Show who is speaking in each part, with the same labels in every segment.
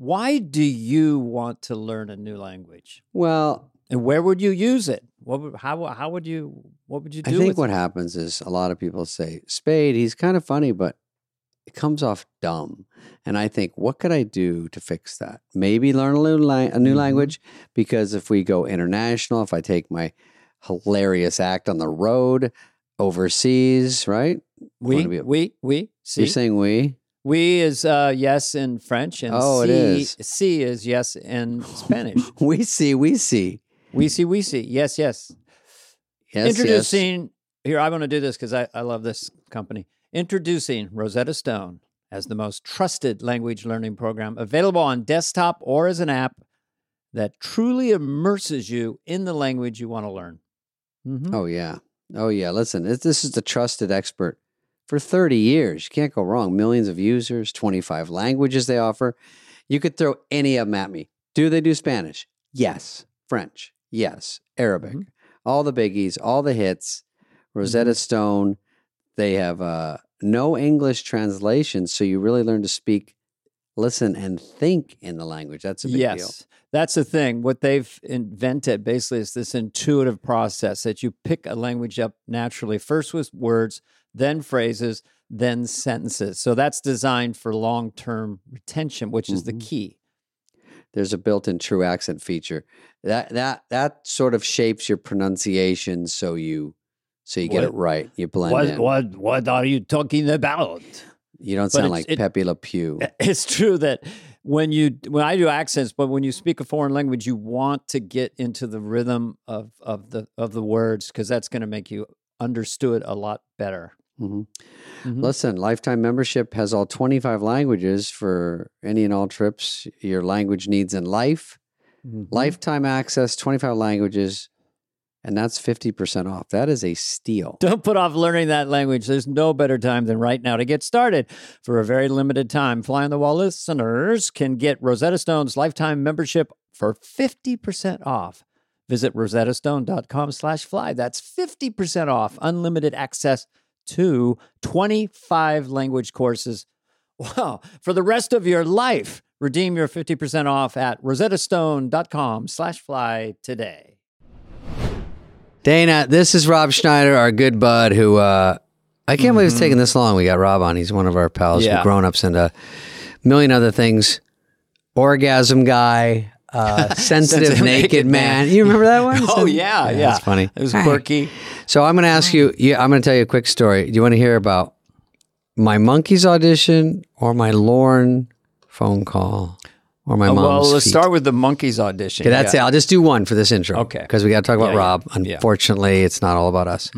Speaker 1: Why do you want to learn a new language?
Speaker 2: Well,
Speaker 1: And where would you use it? What would, how how would you what would you do
Speaker 2: I think what
Speaker 1: it?
Speaker 2: happens is a lot of people say, Spade, he's kind of funny, but it comes off dumb. And I think, what could I do to fix that? Maybe learn a, little la- a new
Speaker 1: Mhm.
Speaker 2: language because if we go international, if I take my hilarious act on the road overseas, right?
Speaker 1: we
Speaker 2: be-
Speaker 1: we we see
Speaker 2: You're saying we?
Speaker 1: We is uh, yes in French and
Speaker 2: Oh, it
Speaker 1: see,
Speaker 2: is.
Speaker 1: see is yes in Spanish.
Speaker 2: We see, we see.
Speaker 1: we see we see yes yes.
Speaker 2: Yes, yes.
Speaker 1: Introducing here, I want to do this because I, I love this company. Introducing Rosetta Stone as the most trusted language learning program available on desktop or as an app that truly immerses you in the language you want to learn. Mhm.
Speaker 2: Oh yeah. Oh yeah. Listen, this is the trusted expert for 30 years. You can't go wrong. Millions of users, 25 languages they offer. You could throw any of them at me. Do they do Spanish? Yes. French? Yes. Arabic.
Speaker 1: Mhm.
Speaker 2: All the biggies, all the hits. Rosetta Stone. They have uh, no English translation, so you really learn to speak, listen, and think in the language. That's a big
Speaker 1: yes.
Speaker 2: deal.
Speaker 1: That's the thing. What they've invented basically is this intuitive process that you pick a language up naturally, first with words, then phrases, then sentences. So that's designed for long term retention, which is the
Speaker 2: Mhm.
Speaker 1: key.
Speaker 2: there's a built-in true accent feature that that that sort of shapes your pronunciation so you so you get
Speaker 1: What-
Speaker 2: it right you blend
Speaker 1: What,
Speaker 2: in
Speaker 1: what, what are you talking about?
Speaker 2: you don't sound like pepe le pew
Speaker 1: It's true that when you when I do accents, but when you speak a foreign language, you want to get into the rhythm of of the of the words because that's going to make you understood a lot better.
Speaker 2: Mhm.
Speaker 1: Mhm.
Speaker 2: listen lifetime membership has all 25 languages for any and all trips your language needs in life
Speaker 1: Mhm.
Speaker 2: lifetime access 25 languages and that's 50% off that is a steal
Speaker 1: Don't put off learning that language. There's no better time than right now to get started. For a very limited time, Fly on the Wall listeners can get Rosetta Stone's lifetime membership for 50% off. Visit rosettastone.com slash fly. That's 50% off unlimited access to 25 language courses. Wow. For the rest of your life, redeem your 50% off at rosettastone.com slash fly today.
Speaker 2: Dana, this is Rob Schneider, our good bud, who uh, I can't believe it's taken this long. We got Rob on. He's one of our pals.
Speaker 1: Yeah.
Speaker 2: Grown ups and a million other things. Orgasm guy, uh, sensitive,
Speaker 1: Sensitive
Speaker 2: naked,
Speaker 1: naked
Speaker 2: man.
Speaker 1: man.
Speaker 2: You remember that one?
Speaker 1: Oh, yeah, yeah.
Speaker 2: That's funny.
Speaker 1: It was
Speaker 2: All right.
Speaker 1: quirky.
Speaker 2: So I'm going to ask you. Yeah, I'm going to tell you a quick story. Do you want to hear about my monkeys audition or my Lorne phone call or my
Speaker 1: Uh,
Speaker 2: mom's?
Speaker 1: well, let's
Speaker 2: feet?
Speaker 1: start with the monkeys audition.
Speaker 2: Okay, that's
Speaker 1: Yeah.
Speaker 2: it. I'll just do one for this intro.
Speaker 1: Okay.
Speaker 2: Because we got to talk about
Speaker 1: Yeah.
Speaker 2: Rob.
Speaker 1: Yeah. Mm-hmm.
Speaker 2: Unfortunately, it's not all about us,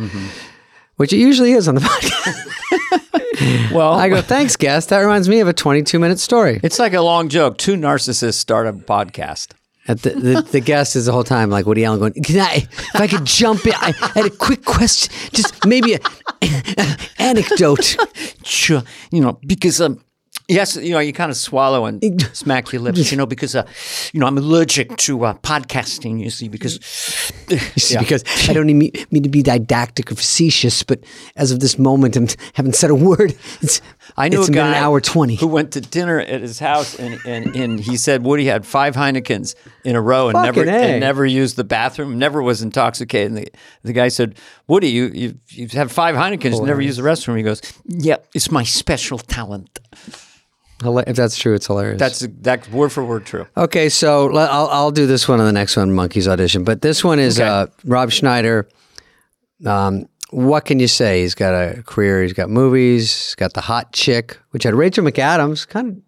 Speaker 2: which it usually is on the podcast.
Speaker 1: Well,
Speaker 2: I go, thanks, guest. That reminds me of a 22 minute story.
Speaker 1: it's like a long joke. Two narcissists start a podcast.
Speaker 2: At the, the, the guest is the whole time like Woody Allen going, Can I, if I could jump in, I had a quick question, just maybe a, anecdote.
Speaker 1: Sure, you know, because um, yes, you know, you kind of swallow and smack your lips, you know, because uh, you know, I'm allergic to uh, podcasting. You see, because
Speaker 2: See, Because I don't mean, mean to be didactic or facetious, but as of this moment, I haven't said a word. It's,
Speaker 1: I knew
Speaker 2: it's
Speaker 1: a guy
Speaker 2: an hour 20.
Speaker 1: who went to dinner at his house, and, and, and he said Woody had five Heinekens in a row and never
Speaker 2: A.
Speaker 1: and never used the bathroom, never was intoxicated. And the, the guy said, "Woody, you you you have five Heinekens, you never use the restroom." He goes, "Yeah, it's my special talent."
Speaker 2: If that's true, it's hilarious.
Speaker 1: That's that's word for word true.
Speaker 2: Okay, so let- I'll I'll do this one on the next one, Monkeys audition. But this one is
Speaker 1: Okay.
Speaker 2: uh, Rob Schneider. Um, what can you say? He's got a career. He's got movies. He's got the hot chick, which had Rachel McAdams. Kind of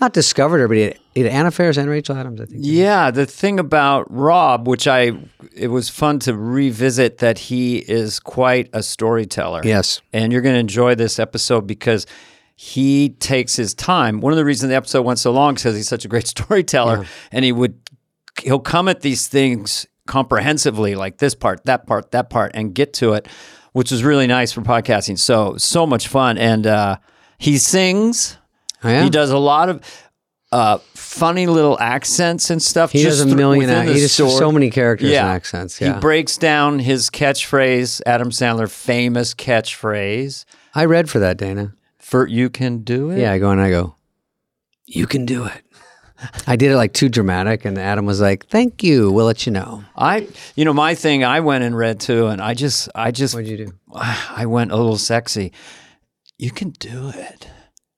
Speaker 2: not discovered her, but he had, he had Anna Faris and Rachel Adams. I think.
Speaker 1: Yeah, the thing about Rob, which I it was fun to revisit, that he is quite a storyteller.
Speaker 2: Yes.
Speaker 1: and you're going to enjoy this episode because he takes his time. One of the reasons the episode went so long is because he's such a great storyteller, and he would he'll come at these things comprehensively, like this part, that part, that part, and get to it, which is really nice for podcasting. So so much fun, and uh, he sings.
Speaker 2: Oh, yeah.
Speaker 1: He does a lot of uh, funny little accents and stuff.
Speaker 2: He
Speaker 1: just
Speaker 2: does a million. ac- He does so many characters
Speaker 1: Yeah.
Speaker 2: and accents. Yeah.
Speaker 1: He breaks down his catchphrase, Adam Sandler famous catchphrase
Speaker 2: I read for that, Dana.
Speaker 1: For "You can do it."
Speaker 2: Yeah, I go and I go. You can do it. I did it like too dramatic, and Adam was like, "Thank you. We'll let you know."
Speaker 1: I, you know, my thing. I went and read too, and I just, I just,
Speaker 2: What'd you do?
Speaker 1: I went a little sexy. You can do it.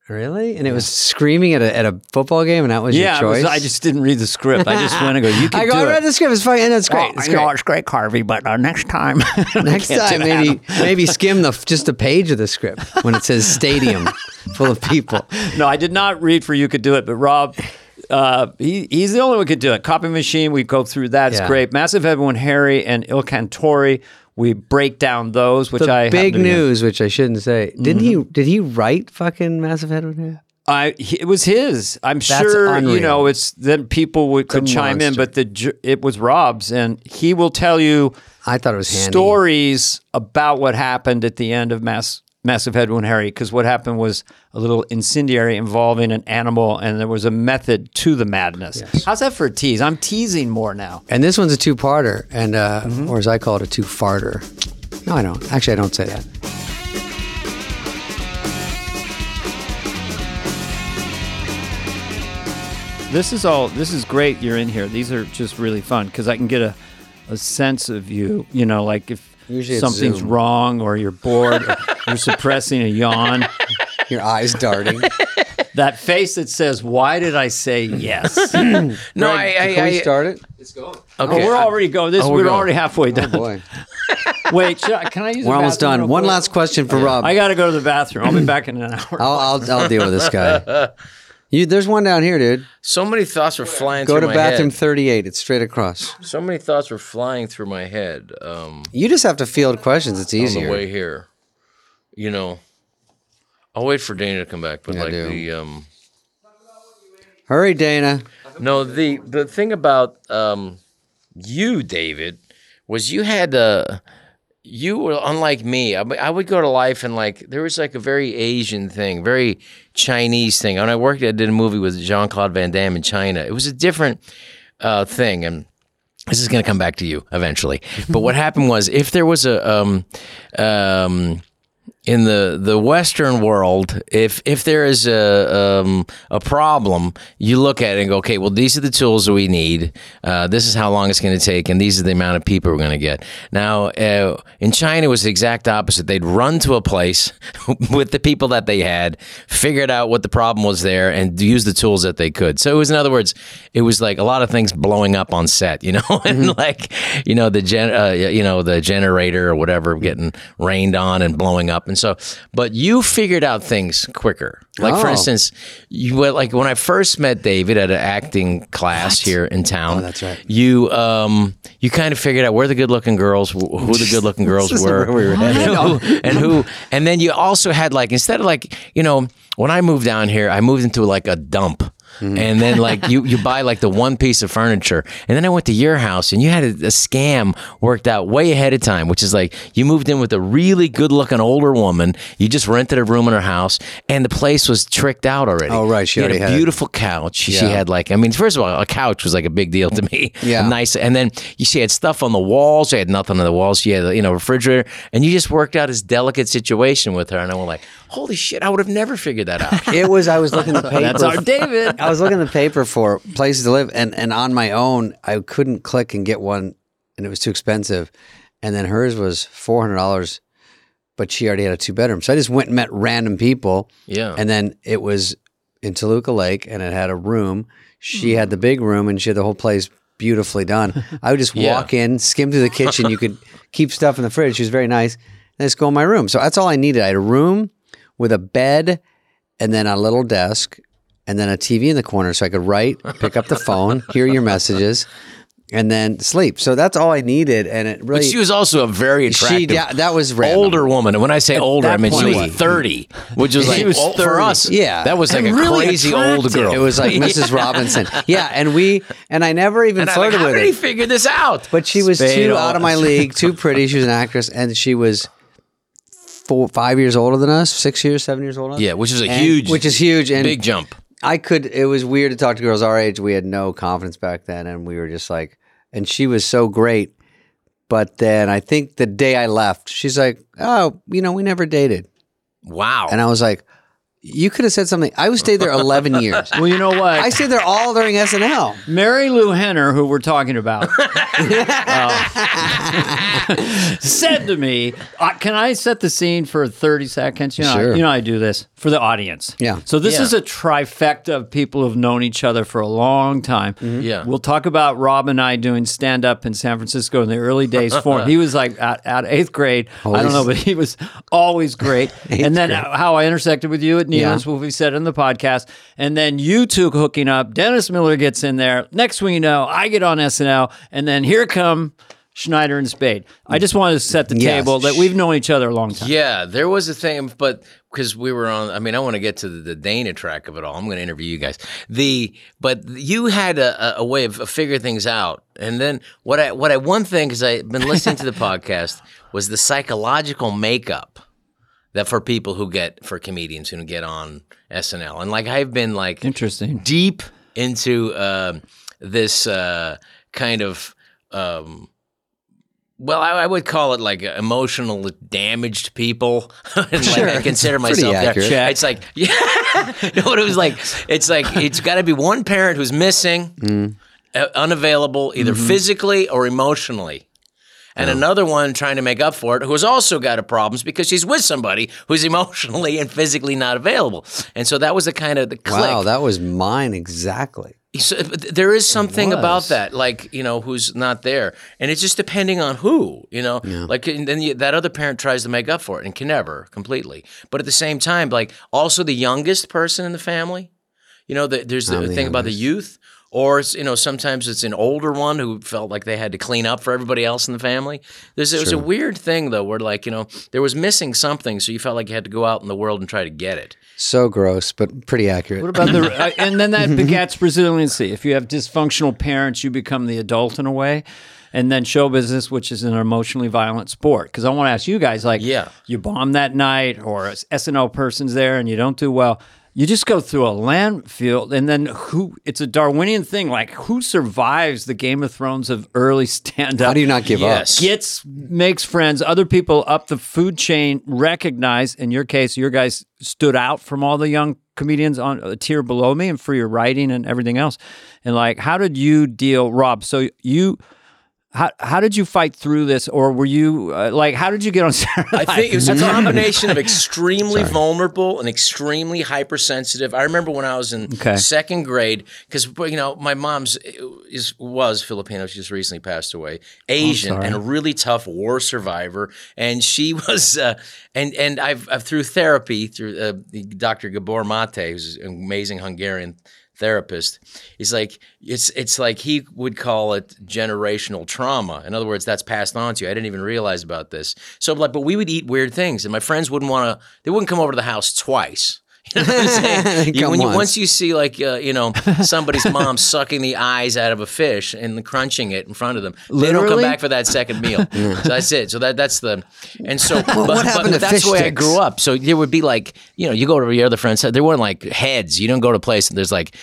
Speaker 2: Really? And it was screaming at a at a football game, and that was
Speaker 1: yeah,
Speaker 2: your
Speaker 1: it
Speaker 2: choice.
Speaker 1: I just didn't read the script. I just went and go. You can
Speaker 2: I
Speaker 1: do
Speaker 2: go. I
Speaker 1: it.
Speaker 2: read the script. It's fine, and it's great.
Speaker 1: Oh,
Speaker 2: It's
Speaker 1: I know
Speaker 2: great.
Speaker 1: it's great, Carvey, but uh, next time,
Speaker 2: Next time, maybe maybe skim the just a page of the script when it says stadium full of people.
Speaker 1: No, I did not read for You Could Do It, but Rob, uh, he, he's the only one who could do it. Copy Machine, we go through that. It's
Speaker 2: Yeah.
Speaker 1: great. Massive Head Wound Harry and Il Cantori, we break down those, which
Speaker 2: The
Speaker 1: I
Speaker 2: big
Speaker 1: to be in.
Speaker 2: news, which I shouldn't say. Didn't he? Mm-hmm. Did he write fucking Massive Head? Here?
Speaker 1: I it was his. I'm sure you know it's then people would, could chime in, but the it was Rob's, and he will tell you
Speaker 2: I thought it was handy.
Speaker 1: stories about what happened at the end of Mass Massive Head Wound Harry, because what happened was a little incendiary involving an animal, and there was a method to the madness. How's that for a tease? I'm teasing more now.
Speaker 2: And this one's a two-parter, and uh,
Speaker 1: Mm-hmm.
Speaker 2: or as I call it, a two-farter. No, I don't. Actually, I don't say that.
Speaker 1: This is all. This is great. You're in here. These are just really fun because I can get a, a sense of you. You know, like if
Speaker 2: Usually
Speaker 1: something's
Speaker 2: Zoom.
Speaker 1: wrong or you're bored, or you're suppressing a yawn.
Speaker 2: Your eyes darting.
Speaker 1: That face that says, "Why did I say yes?"
Speaker 3: No, I, I,
Speaker 2: Can we
Speaker 3: I,
Speaker 2: start it?
Speaker 1: Oh,
Speaker 3: okay.
Speaker 1: we're already going. This
Speaker 3: Oh,
Speaker 1: we're,
Speaker 3: we're going.
Speaker 1: already halfway done.
Speaker 2: Oh Boy,
Speaker 1: Wait, I, can I use?
Speaker 2: we're almost done. One last question for Rob.
Speaker 1: I got to go to the bathroom. I'll be back in an hour.
Speaker 2: I'll, I'll I'll deal with this guy. You, there's one down here, dude.
Speaker 3: so many thoughts were flying through my head.
Speaker 2: Go
Speaker 3: through
Speaker 2: to
Speaker 3: my
Speaker 2: bathroom
Speaker 3: head.
Speaker 2: 38. It's straight across.
Speaker 3: So many thoughts were flying through my head um,
Speaker 2: You just have to field questions. It's
Speaker 3: on the
Speaker 2: easier.
Speaker 3: way here. You know, I'll wait for Dana to come back, but
Speaker 2: Yeah,
Speaker 3: like
Speaker 2: do.
Speaker 3: the um,
Speaker 2: Hurry, Dana.
Speaker 3: no the the thing about um, you, David, was you had uh, you were unlike me. I, I would go to life and like there was like a very Asian thing, very Chinese thing. When I worked, I did a movie with Jean Claude Van Damme in China. It was a different uh, thing, and this is going to come back to you eventually. But what happened was, if there was a um, um, in the the Western world, if if there is a um, a problem, you look at it and go, okay, well, these are the tools that we need. Uh, this is how long it's going to take, and these are the amount of people we're going to get. Now, uh, in China, it was the exact opposite. They'd run to a place with the people that they had, figured out what the problem was there, and use the tools that they could. So it was, in other words, it was like a lot of things blowing up on set, you know, and like you know the gen, uh, you know the generator or whatever getting rained on and blowing up, and so. But you figured out things quicker. Like for
Speaker 2: Oh.
Speaker 3: instance, you went like when I first met David at an acting class here in town.
Speaker 2: Oh, that's right.
Speaker 3: You um you kind of figured out where the good looking girls, wh- who the good looking girls were,
Speaker 2: we were
Speaker 3: and who, and who, and then you also had like instead of like you know when I moved down here, I moved into like a dump.
Speaker 2: Mm-hmm.
Speaker 3: And then, like you, you buy like the one piece of furniture, and then I went to your house, and you had a, a scam worked out way ahead of time, which is like you moved in with a really good-looking older woman. You just rented a room in her house, and the place was tricked out already.
Speaker 2: Oh, right. She
Speaker 3: had
Speaker 2: already
Speaker 3: a
Speaker 2: had-
Speaker 3: beautiful couch. She had like, I mean, first of all, a couch was like a big deal to me.
Speaker 2: Yeah.
Speaker 3: Nice, and then you she had stuff on the walls. She had nothing on the walls. She had you know refrigerator, and you just worked out this delicate situation with her. And I went like, holy shit, I would have never figured that out.
Speaker 2: It was. I was looking the paper.
Speaker 1: That's our David.
Speaker 2: I was looking the paper for places to live, and and on my own, I couldn't click and get one, and it was too expensive. And then hers was four hundred dollars, but she already had a two bedroom. So I just went and met random people,
Speaker 3: yeah.
Speaker 2: and then it was in Toluca Lake, and it had a room. She hmm. had the big room, and she had the whole place beautifully done. I would just
Speaker 3: Yeah.
Speaker 2: walk in, skim through the kitchen. You could keep stuff in the fridge. She was very nice, and just go in my room. So that's all I needed. I had a room with a bed, and then a little desk, and then a TV in the corner, so I could write, pick up the phone, hear your messages, and then sleep. So that's all I needed, and it really.
Speaker 3: but she was also a very
Speaker 2: she
Speaker 3: attractive.
Speaker 2: yeah, that was random.
Speaker 3: Older woman, and when I say older, I mean she was thirty, which was
Speaker 1: She
Speaker 3: like
Speaker 1: was
Speaker 3: old- for us.
Speaker 2: Yeah.
Speaker 3: that was like
Speaker 1: And
Speaker 3: a
Speaker 1: really
Speaker 3: crazy old girl.
Speaker 2: It was like Mrs. Robinson. Yeah, and we and I never even
Speaker 3: And I'm like,
Speaker 2: flirted
Speaker 3: how
Speaker 2: with
Speaker 3: did
Speaker 2: her.
Speaker 3: he figure this out?
Speaker 2: But she was
Speaker 1: Spade
Speaker 2: too
Speaker 1: all-
Speaker 2: out of my league, too pretty. She was an actress, and she was four, five years older than us, six years, seven years older.
Speaker 3: yeah, which is a
Speaker 2: And-
Speaker 3: huge,
Speaker 2: which is huge, and
Speaker 3: big jump.
Speaker 2: I could. It was weird to talk to girls our age. We had no confidence back then, and we were just like, and she was so great. But then I think the day I left, she's like, "Oh, you know, we never dated,"
Speaker 3: Wow.
Speaker 2: and I was like, You could have said something. I stayed there 11 years.
Speaker 1: Well, you know what?
Speaker 2: I stayed there all during SNL.
Speaker 1: Mary Lou Henner, who we're talking about, uh, said to me, uh, "Can I set the scene for thirty seconds?" You know,
Speaker 2: Sure.
Speaker 1: you know, I do this for the audience.
Speaker 2: Yeah.
Speaker 1: So this
Speaker 3: Yeah.
Speaker 1: is a trifecta of people who've known each other for a long time. Mm-hmm.
Speaker 3: Yeah.
Speaker 1: We'll talk about Rob and I doing stand up in San Francisco in the early days for him. He was like at, at eighth grade. I don't know, but he was always great. and then how I intersected with you at Neon's, what we said in the podcast. And then you two hooking up. Dennis Miller gets in there. Next thing you know, I get on SNL. And then here come Schneider and Spade. I just wanted to set the
Speaker 2: Yes.
Speaker 1: table that we've known each other a long time.
Speaker 3: Yeah, there was a thing, but because we were on, I mean, I want to get to the, the Dana track of it all. I'm going to interview you guys. The but you had a, a, way of, of figuring things out, and then what I what I one thing because I've been listening to the podcast was the psychological makeup that for people who get for comedians who get on SNL, and like I've been like
Speaker 1: Interesting.
Speaker 3: deep into um this uh, kind of. Um, well, I, I would call it like emotional damaged people. like
Speaker 2: Sure.
Speaker 3: I consider myself there.
Speaker 2: accurate.
Speaker 3: It's like, yeah, you know what it was like? It's like it's got to be one parent who's missing,
Speaker 2: Mm.
Speaker 3: uh, unavailable, either
Speaker 2: Mm-hmm.
Speaker 3: physically or emotionally. And another one trying to make up for it, who has also got a problems because she's with somebody who's emotionally and physically not available. And so that was the kind of the click.
Speaker 2: Wow, that was mine exactly.
Speaker 3: So, there is something about that, like you know, who's not there, and it's just depending on who, you know. Like, and then you, that other parent tries to make up for it and can never completely. But at the same time, like also the youngest person in the family, you know, the, there's the,
Speaker 2: the
Speaker 3: thing about the youth, or it's, you know, sometimes it's an older one who felt like they had to clean up for everybody else in the family. There's it was a weird thing though, where like you know there was missing something, so you felt like you had to go out in the world and try to get it.
Speaker 2: So gross, but pretty accurate.
Speaker 1: What about the uh, and then that begets resiliency. If you have dysfunctional parents, you become the adult in a way. And then show business, which is an emotionally violent sport. Because I want to ask you guys, like,
Speaker 3: Yeah.
Speaker 1: you bomb that night, or a SNL person's there and you don't do well. You just go through a landfill, and then who? It's a Darwinian thing. Like, who survives the Game of Thrones of early stand up?
Speaker 2: How do you not give
Speaker 3: Yes.
Speaker 1: gets makes friends other people up the food chain recognize in your case your guys stood out from all the young comedians on a tier below me and for your writing and everything else and like how did you deal rob so you how, how did you fight through this or were you uh, like how did you get on Saturday
Speaker 3: I think it was a combination of extremely vulnerable and extremely hypersensitive. I remember when I was in
Speaker 1: Okay.
Speaker 3: second grade, because you know my mom's is was Filipino. She just recently passed away. Asian
Speaker 1: sorry.
Speaker 3: and a really tough war survivor, and she was uh, and and I've, I've through therapy through uh, Dr. Gabor Mate, who's an amazing Hungarian therapist he's like it's it's like he would call it generational trauma. In other words that's passed on to you. I didn't even realize about this. So like but we would eat weird things and my friends wouldn't want to they wouldn't come over to the house twice you know what I'm saying? You- when you,
Speaker 2: once.
Speaker 3: once you see like uh, you know somebody's mom sucking the eyes out of a fish and crunching it in front of them, they don't come back for that second meal. so that's it. So that that's the and so but,
Speaker 2: what
Speaker 3: but
Speaker 2: to
Speaker 3: that's
Speaker 2: fish
Speaker 3: the way I grew up. So there would be like you know you go to your other friends. There weren't like heads. You don't go to a place and there's like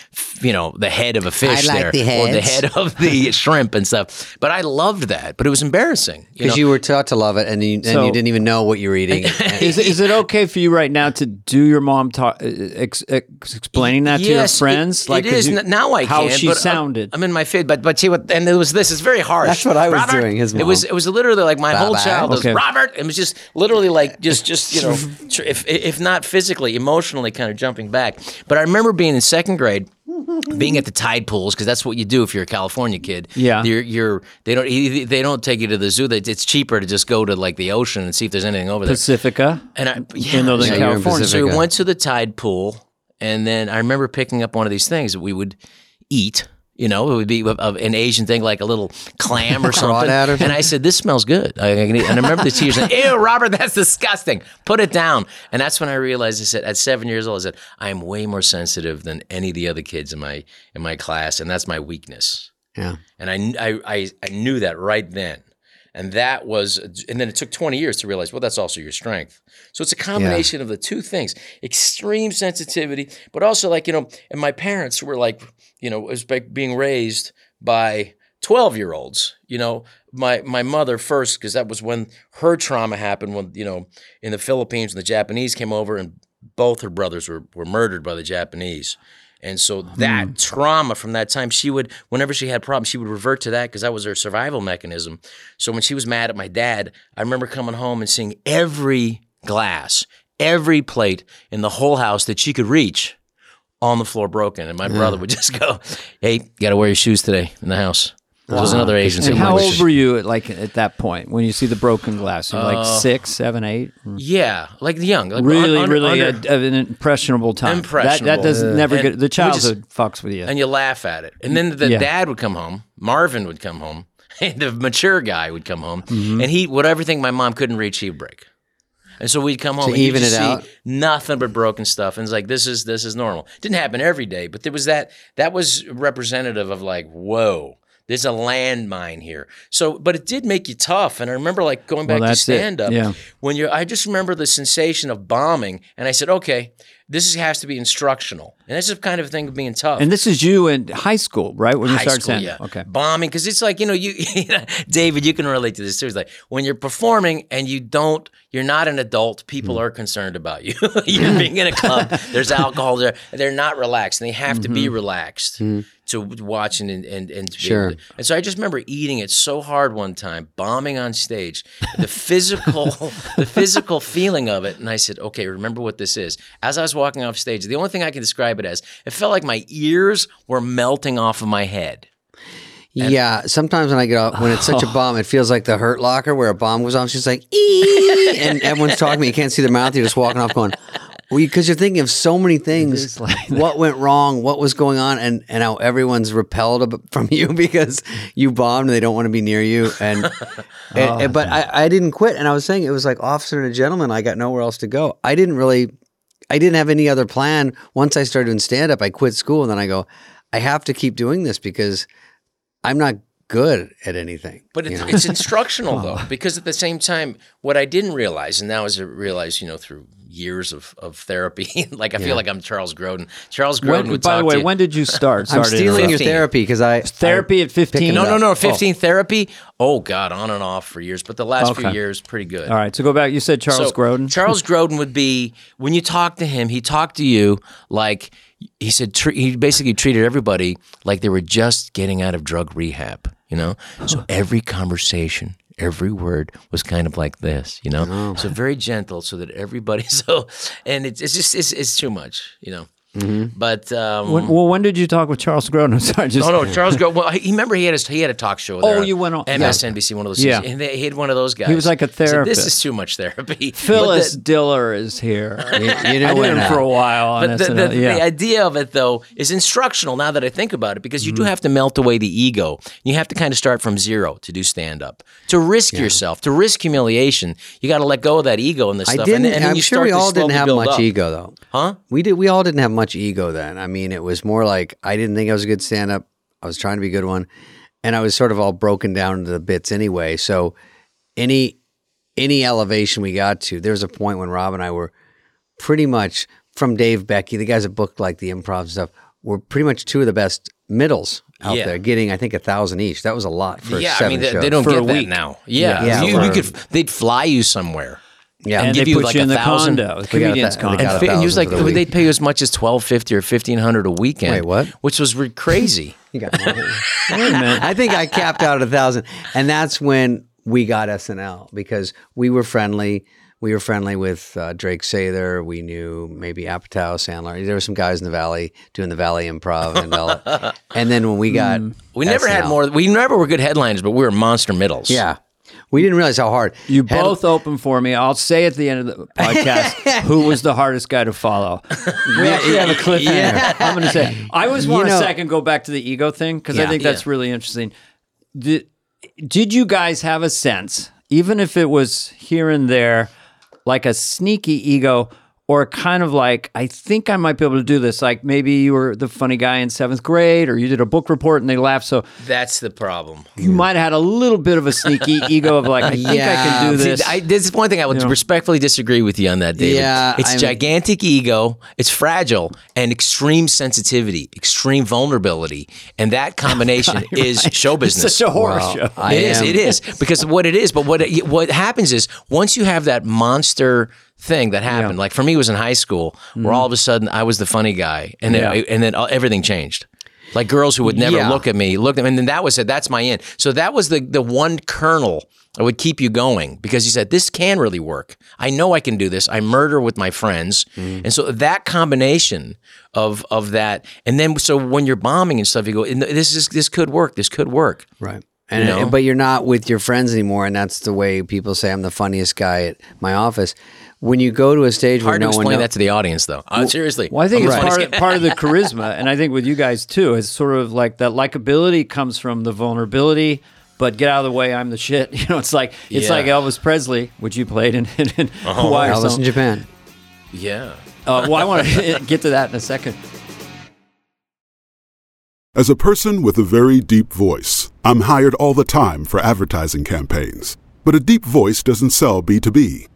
Speaker 3: you know the head of a fish
Speaker 2: like
Speaker 3: there
Speaker 2: the
Speaker 3: or the head of the shrimp and stuff. But I loved that. But it was embarrassing.
Speaker 2: Because you were taught to love it, and you, and
Speaker 1: So-
Speaker 2: you didn't even know what you were eating.
Speaker 1: is, is it okay for you right now to do your mom talk, ex, ex, explaining that to your friends?
Speaker 3: It,
Speaker 1: like
Speaker 3: it
Speaker 1: 'cause
Speaker 3: is
Speaker 1: you-
Speaker 3: now. I
Speaker 1: how
Speaker 3: can.
Speaker 1: she
Speaker 3: but, uh,
Speaker 1: sounded.
Speaker 3: I'm in my fit, but but see what? And it was this. It's very harsh.
Speaker 2: That's what I was
Speaker 3: Robert,
Speaker 2: doing, his
Speaker 3: It was it was literally like my whole
Speaker 2: Bye-bye.
Speaker 3: childhood.
Speaker 1: Okay.
Speaker 3: Robert. It was just literally like just just you know, if if not physically, emotionally, kind of jumping back. But I remember being in second grade. Being at the tide pools because that's what you do if you're a California kid.
Speaker 1: Yeah.
Speaker 3: you're, you're they don't they don't take you to the zoo. They, it's cheaper to just go to like the ocean and see if there's anything over there.
Speaker 1: Pacifica
Speaker 3: And I, yeah,
Speaker 1: in Northern
Speaker 2: Yeah,
Speaker 1: California.
Speaker 3: so we went to the tide pool, and then I remember picking up one of these things that we would eat. You know, it would be an Asian thing like a little clam or something. And I said, "This smells good." I. And I remember the teacher saying, "Ew, Robert, that's disgusting. Put it down." And that's when I realized. I said, at seven years old, I said, "I am way more sensitive than any of the other kids in my in my class, and that's my weakness."
Speaker 2: yeah.
Speaker 3: And I, I, I, I knew that right then. And that was, and then it took 20 years to realize, well, that's also your strength. So it's a combination of the two things extreme sensitivity, but also like, you know, and my parents were like, you know, it was being raised by 12 year olds. You know, my, my mother first, because that was when her trauma happened when, you know, in the Philippines, when the Japanese came over and both her brothers were were murdered by the Japanese. And so hmm. that trauma from that time, she would, whenever she had problems, she would revert to that because that was her survival mechanism. So when she was mad at my dad, I remember coming home and seeing every glass, every plate in the whole house that she could reach on the floor broken. And my brother would just go, Hey, you got to wear your shoes today in the house. There was another Asian.
Speaker 1: And how old were you at, like at that point when you see the broken glass? You're like
Speaker 3: Uh,
Speaker 1: six, seven, eight.
Speaker 3: Yeah, like young. Like
Speaker 1: Really,
Speaker 3: un- un-
Speaker 1: really
Speaker 3: under-
Speaker 1: a, an impressionable time. That,
Speaker 3: Impressionable.
Speaker 1: that does never
Speaker 3: And
Speaker 1: get the
Speaker 3: we just-
Speaker 1: childhood fucks with you.
Speaker 3: and you laugh at it. And then the
Speaker 1: Yeah.
Speaker 3: dad would come home, Marvin would come home, and the mature guy would come home,
Speaker 1: Mm-hmm.
Speaker 3: and he would everything my mom couldn't reach, he'd break. And so we'd come home
Speaker 2: To
Speaker 3: and
Speaker 2: even it
Speaker 3: see
Speaker 2: out?
Speaker 3: nothing but broken stuff. And it's like this is this is normal. Didn't happen every day, but there was that that was representative of like, whoa, there's a landmine here. So but it did make you tough. And I remember like going back
Speaker 1: Well,
Speaker 3: to stand up
Speaker 1: Yeah.
Speaker 3: when you're I just remember the sensation of bombing and I said, okay, this is, has to be instructional. And that's the kind of a thing of being tough
Speaker 1: and this is you in high school, right? When you
Speaker 3: high
Speaker 1: started
Speaker 3: school,
Speaker 1: saying,
Speaker 3: yeah.
Speaker 1: okay.
Speaker 3: Bombing, because it's like, you know, you, David, you can relate to this too. It's like when you're performing and you don't, you're not an adult,
Speaker 1: Mm.
Speaker 3: people are concerned about you. you're being in a club, there's alcohol there, they're not relaxed and they have to
Speaker 1: Mm-hmm.
Speaker 3: be relaxed. To watch and and and, and to
Speaker 2: Sure.
Speaker 3: to- and so I just remember eating it so hard one time, bombing on stage, the physical, the physical feeling of it, and I said, okay, remember what this is. As I was walking off stage, the only thing I can describe it as, it felt like my ears were melting off of my head.
Speaker 2: Yeah, sometimes when I get off, when it's such a bomb, it feels like the Hurt Locker where a bomb goes off. She's like, "Ee," and everyone's talking. to me. You can't see their mouth. You're just walking off, going, because you're thinking of so many things.
Speaker 1: like
Speaker 2: what went wrong? What was going on? And and how everyone's repelled from you because you bombed and they don't want to be near you. And, and- and- but I, I didn't quit. And I was saying it was like officer and a gentleman. I got nowhere else to go. I didn't really. I didn't have any other plan. Once I started doing stand up, I quit school and then I go, I have to keep doing this because I'm not good at anything.
Speaker 3: But
Speaker 2: you
Speaker 3: it's,
Speaker 2: know?
Speaker 3: it's instructional though, because at the same time, what I didn't realize, and now as I realize, you know, through years of, of therapy, like I feel like I'm Charles Grodin. Charles Grodin
Speaker 1: When,
Speaker 3: would
Speaker 1: by the way,
Speaker 3: you.
Speaker 1: when did you start?
Speaker 2: I'm stealing your therapy because I
Speaker 1: Therapy at 15?
Speaker 3: no, no, no, 15 therapy. Oh God, on and off for years, but the last few years, pretty good.
Speaker 1: All right, so go back. You said Charles
Speaker 3: So,
Speaker 1: Grodin.
Speaker 3: Charles Grodin would be when you talk to him, he talked to you like he said. Tre- he basically treated everybody like they were just getting out of drug rehab. You know, so every conversation. Every word was kind of like this, you know,
Speaker 2: Oh.
Speaker 3: so very gentle, so that everybody. So, and it's, it's just it's, it's too much, you know.
Speaker 2: Mm-hmm.
Speaker 3: But um,
Speaker 1: When, well, when did you talk with Charles Grodin? Sorry, just
Speaker 3: Oh no, Charles Grodin. Well, he remember he had his, he had a talk show. There
Speaker 1: Oh, you went on-
Speaker 3: MSNBC, one of those.
Speaker 1: Yeah.
Speaker 3: and they, he had one of those guys.
Speaker 1: He was like a
Speaker 3: He said,
Speaker 1: therapist.
Speaker 3: this is too much therapy.
Speaker 1: Phyllis
Speaker 3: the-
Speaker 1: Diller is here.
Speaker 2: you, you know
Speaker 1: did him for a while on
Speaker 3: But the, the,
Speaker 1: yeah.
Speaker 3: the idea of it, though, is instructional now that I think about it, because you
Speaker 1: Mm-hmm.
Speaker 3: do have to melt away the ego. You have to kind of start from zero to do stand up. To risk yourself, to risk humiliation, you got to let go of that ego and this
Speaker 2: I
Speaker 3: stuff.
Speaker 2: didn't.
Speaker 3: and, and
Speaker 2: I'm
Speaker 3: you
Speaker 2: sure
Speaker 3: start
Speaker 2: we
Speaker 3: to
Speaker 2: all didn't have much
Speaker 3: up.
Speaker 2: ego though.
Speaker 3: Huh?
Speaker 2: We did. We all didn't have much ego then. I mean, it was more like I didn't think I was a good stand up. I was trying to be a good one, and I was sort of all broken down into the bits anyway. So any any elevation we got to, there was a point when Rob and I were pretty much from Dave Becky, the guys that booked like the improv and stuff, were pretty much two of the best middles out
Speaker 3: Yeah.
Speaker 2: there, getting I think a thousand each. That was a lot for
Speaker 3: Yeah, I mean they,
Speaker 2: shows.
Speaker 3: they don't
Speaker 1: For a
Speaker 3: get that now. Yeah,
Speaker 2: Yeah,
Speaker 3: you, you could. They'd fly you somewhere.
Speaker 2: Yeah,
Speaker 1: and
Speaker 3: give
Speaker 1: they
Speaker 3: you
Speaker 1: put
Speaker 3: like
Speaker 1: you in
Speaker 3: a
Speaker 1: the
Speaker 3: thousand-
Speaker 1: condo, the comedian's
Speaker 2: that- we
Speaker 1: condo.
Speaker 3: And, fi- and he was like,
Speaker 2: the
Speaker 3: they'd pay you as much as twelve fifty or fifteen hundred a weekend.
Speaker 2: Wait, what?
Speaker 3: Which was re- crazy.
Speaker 2: You got-
Speaker 1: Wait.
Speaker 2: I think I capped out at a thousand, and that's when we got SNL because we were friendly. We were friendly with uh, Drake Sather. We knew maybe Apatow, Sandler. There were some guys in the Valley doing the Valley Improv, and all and then when we got,
Speaker 3: we never had more. We never were good headliners, but we were monster middles.
Speaker 2: Yeah, we didn't realize how hard
Speaker 1: You
Speaker 2: Head-
Speaker 1: both opened for me. I'll say at the end of the podcast who was the hardest guy to follow. We actually have a cliffhanger. I'm going to say. I always want
Speaker 2: know-
Speaker 1: a second go back to the ego thing because I think that's really interesting. Did, did you guys have a sense, even if it was here and there, like a sneaky ego? Or kind of like, I think I might be able to do this. Like maybe you were the funny guy in seventh grade, or you did a book report and they laughed. So
Speaker 3: that's the problem.
Speaker 1: you hmm. might have had a little bit of a sneaky ego of like, I think I can do
Speaker 3: See,
Speaker 1: this.
Speaker 3: I, this is one thing I would
Speaker 1: You know.
Speaker 3: respectfully disagree with you on that, David.
Speaker 2: Yeah,
Speaker 3: it's
Speaker 2: I'm-
Speaker 3: gigantic ego, it's fragile, and extreme sensitivity, extreme vulnerability, and that combination is show business.
Speaker 1: Such a horror
Speaker 2: Wow.
Speaker 1: show.
Speaker 2: I
Speaker 3: It is.
Speaker 2: am-
Speaker 3: It is because what it is. But what it, what happens is once you have that monster thing that happened. Like for me, it was in high school where mm. all of a sudden I was the funny guy, and then
Speaker 1: Yeah.
Speaker 3: and then uh, everything changed. Like girls who would never
Speaker 2: Yeah.
Speaker 3: look at me, looked at me, and then that was it. That's my end. So that was the the one kernel that would keep you going because you said this can really work. I know I can do this. I murder with my friends, mm. and so that combination of of that, and then so when you're bombing and stuff, you go, this is this could work. This could work.
Speaker 2: Right. And but you're not with your friends anymore, and that's the way people say I'm the funniest guy at my office. When you go to a stage where
Speaker 3: Hard
Speaker 2: no
Speaker 3: to
Speaker 2: one
Speaker 3: explain
Speaker 2: know-
Speaker 3: that to the audience, though. Uh, seriously.
Speaker 1: Well, I think
Speaker 3: I'm
Speaker 1: it's
Speaker 3: the
Speaker 1: part,
Speaker 3: funniest
Speaker 1: part of the charisma, and I think with you guys too, it's sort of like that likability comes from the vulnerability. But get out of the way, I'm the shit. You know, it's like it's
Speaker 3: Yeah.
Speaker 1: like Elvis Presley, which you played in, in, in Hawaii. or
Speaker 2: Elvis in. Japan.
Speaker 3: Yeah.
Speaker 1: Uh, well, I want to get to that in a second.
Speaker 4: As a person with a very deep voice, I'm hired all the time for advertising campaigns. But a deep voice doesn't sell B2B,